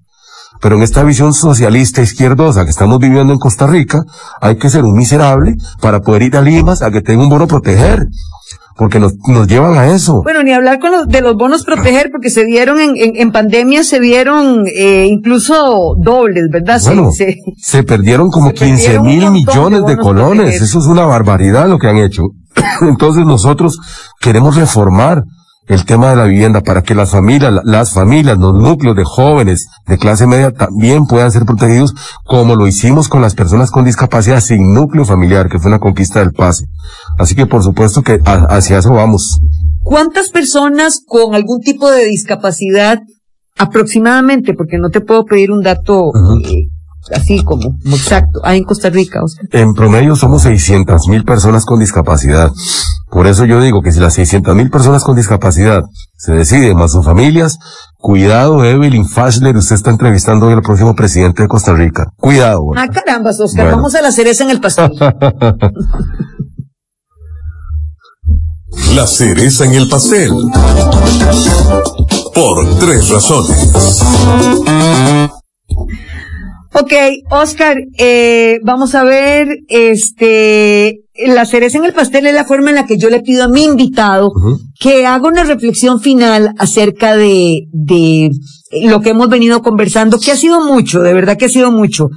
Speaker 3: Pero en esta visión socialista izquierdosa que estamos viviendo en Costa Rica, hay que ser un miserable para poder ir a Limas a que tenga un bono proteger. Porque nos, nos llevan a eso.
Speaker 2: Bueno, ni hablar con los, de los bonos proteger, porque se dieron en, en, en pandemia, se dieron eh, incluso dobles, ¿verdad?
Speaker 3: Bueno,
Speaker 2: se-
Speaker 3: se perdieron como
Speaker 2: se
Speaker 3: 15
Speaker 2: perdieron un
Speaker 3: mil
Speaker 2: de
Speaker 3: millones de colones.
Speaker 2: proteger.
Speaker 3: Eso es una barbaridad lo que han hecho. Entonces nosotros queremos reformar el tema de la vivienda para que las familias, la- las familias, los núcleos de jóvenes de clase media también puedan ser protegidos como lo hicimos con las personas con discapacidad sin núcleo familiar, que fue una conquista del pase. Así que por supuesto que hacia eso vamos.
Speaker 2: ¿Cuántas personas con algún tipo de discapacidad aproximadamente, porque no te puedo pedir un dato eh, así como, como exacto, hay en Costa Rica, Oscar?
Speaker 3: En promedio somos 600 mil personas con discapacidad. Por eso yo digo que si las 600 mil personas con discapacidad se deciden más sus familias, cuidado Evelyn Fashler, usted está entrevistando hoy al próximo presidente de Costa Rica. Cuidado.
Speaker 2: Ah, caramba, Oscar,
Speaker 3: Bueno.
Speaker 2: vamos a la cereza en el pastel.
Speaker 1: La cereza en el pastel. Por tres razones.
Speaker 2: Ok, Oscar, eh, vamos a ver, este, la cereza en el pastel es la forma en la que yo le pido a mi invitado que haga una reflexión final acerca de, de lo que hemos venido conversando, que ha sido mucho, de verdad que ha sido mucho.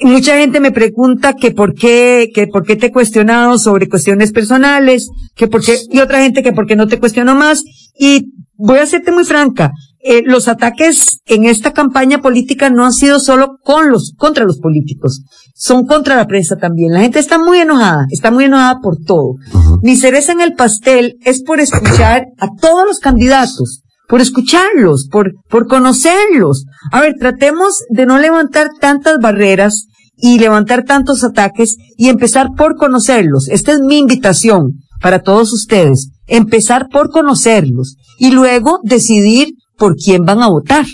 Speaker 2: Mucha gente me pregunta que por qué, que por qué te he cuestionado sobre cuestiones personales, que por qué, y otra gente que por qué no te cuestiono más, y voy a serte muy franca, eh, los ataques en esta campaña política no han sido solo con los, contra los políticos, son contra la prensa también. La gente está muy enojada, está muy enojada por todo. Mi cereza en el pastel es por escuchar a todos los candidatos, por escucharlos, por, por conocerlos. A ver, tratemos de no levantar tantas barreras y levantar tantos ataques y empezar por conocerlos. Esta es mi invitación para todos ustedes. Empezar por conocerlos y luego decidir por quién van a votar.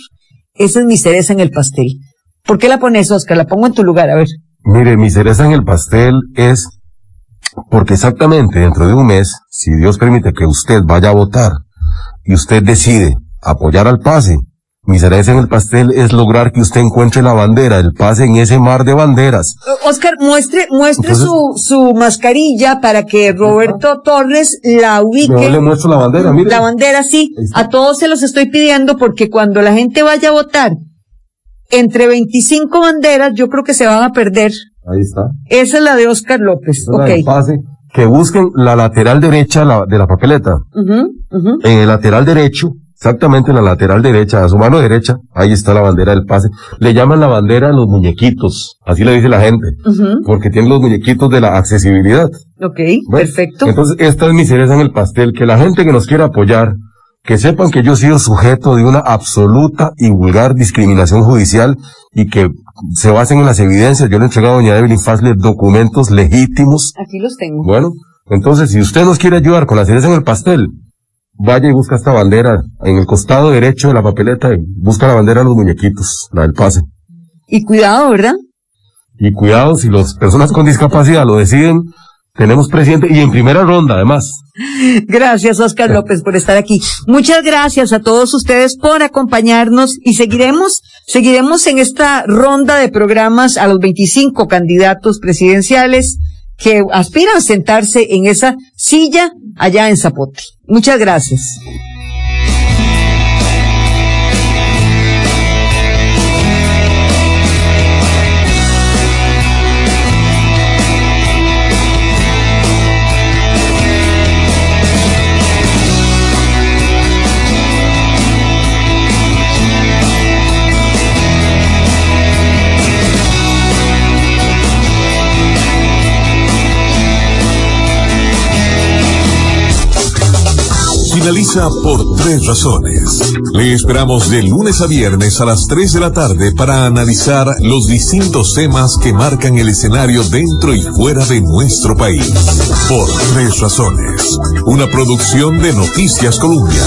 Speaker 2: Esa es mi cereza en el pastel. ¿Por qué la pones, Oscar? La pongo en tu lugar, a ver.
Speaker 3: Mire, mi cereza en el pastel es porque exactamente dentro de un mes, si Dios permite que usted vaya a votar y usted decide apoyar al pase, Mi cereza en el pastel es lograr que usted encuentre la bandera, el pase en ese mar de banderas.
Speaker 2: Oscar, muestre, muestre
Speaker 3: Entonces-
Speaker 2: su, su mascarilla para que Roberto Torres la ubique.
Speaker 3: No le muestro la bandera, mire.
Speaker 2: La bandera, sí. A todos se los estoy pidiendo porque cuando la gente vaya a votar entre 25 banderas, yo creo que se van a perder.
Speaker 3: Ahí está.
Speaker 2: Esa es la de Oscar López.
Speaker 3: Esa es la del
Speaker 2: Ok.
Speaker 3: pase. Que busquen la lateral derecha la- de la papeleta. En el lateral derecho, exactamente en la lateral derecha, a su mano derecha, ahí está la bandera del pase. Le llaman la bandera de los muñequitos, así le dice la gente, porque tiene los muñequitos de la accesibilidad.
Speaker 2: Ok, perfecto.
Speaker 3: Entonces, esta es mi cereza en el pastel, que la gente que nos quiera apoyar, que sepan que yo he sido sujeto de una absoluta y vulgar discriminación judicial y que se basen en las evidencias. Yo le he entregado a doña Evelyn Fasler documentos legítimos.
Speaker 2: Aquí los tengo.
Speaker 3: Bueno, entonces, si usted nos quiere ayudar con la cereza en el pastel, vaya y busca esta bandera en el costado derecho de la papeleta y busca la bandera de los muñequitos, la del pase.
Speaker 2: Y cuidado, ¿verdad?
Speaker 3: Y cuidado, si las personas con discapacidad lo deciden, tenemos presidente y en primera ronda además.
Speaker 2: Gracias, Oscar López, por estar aquí. Muchas gracias a todos ustedes por acompañarnos y seguiremos, seguiremos en esta ronda de programas a los 25 candidatos presidenciales que aspiran a sentarse en esa silla allá en Zapote. Muchas gracias.
Speaker 1: Finaliza por tres razones. Le esperamos de lunes a viernes a las 3 de la tarde para analizar los distintos temas que marcan el escenario dentro y fuera de nuestro país. Por tres razones. Una producción de Noticias Colombia.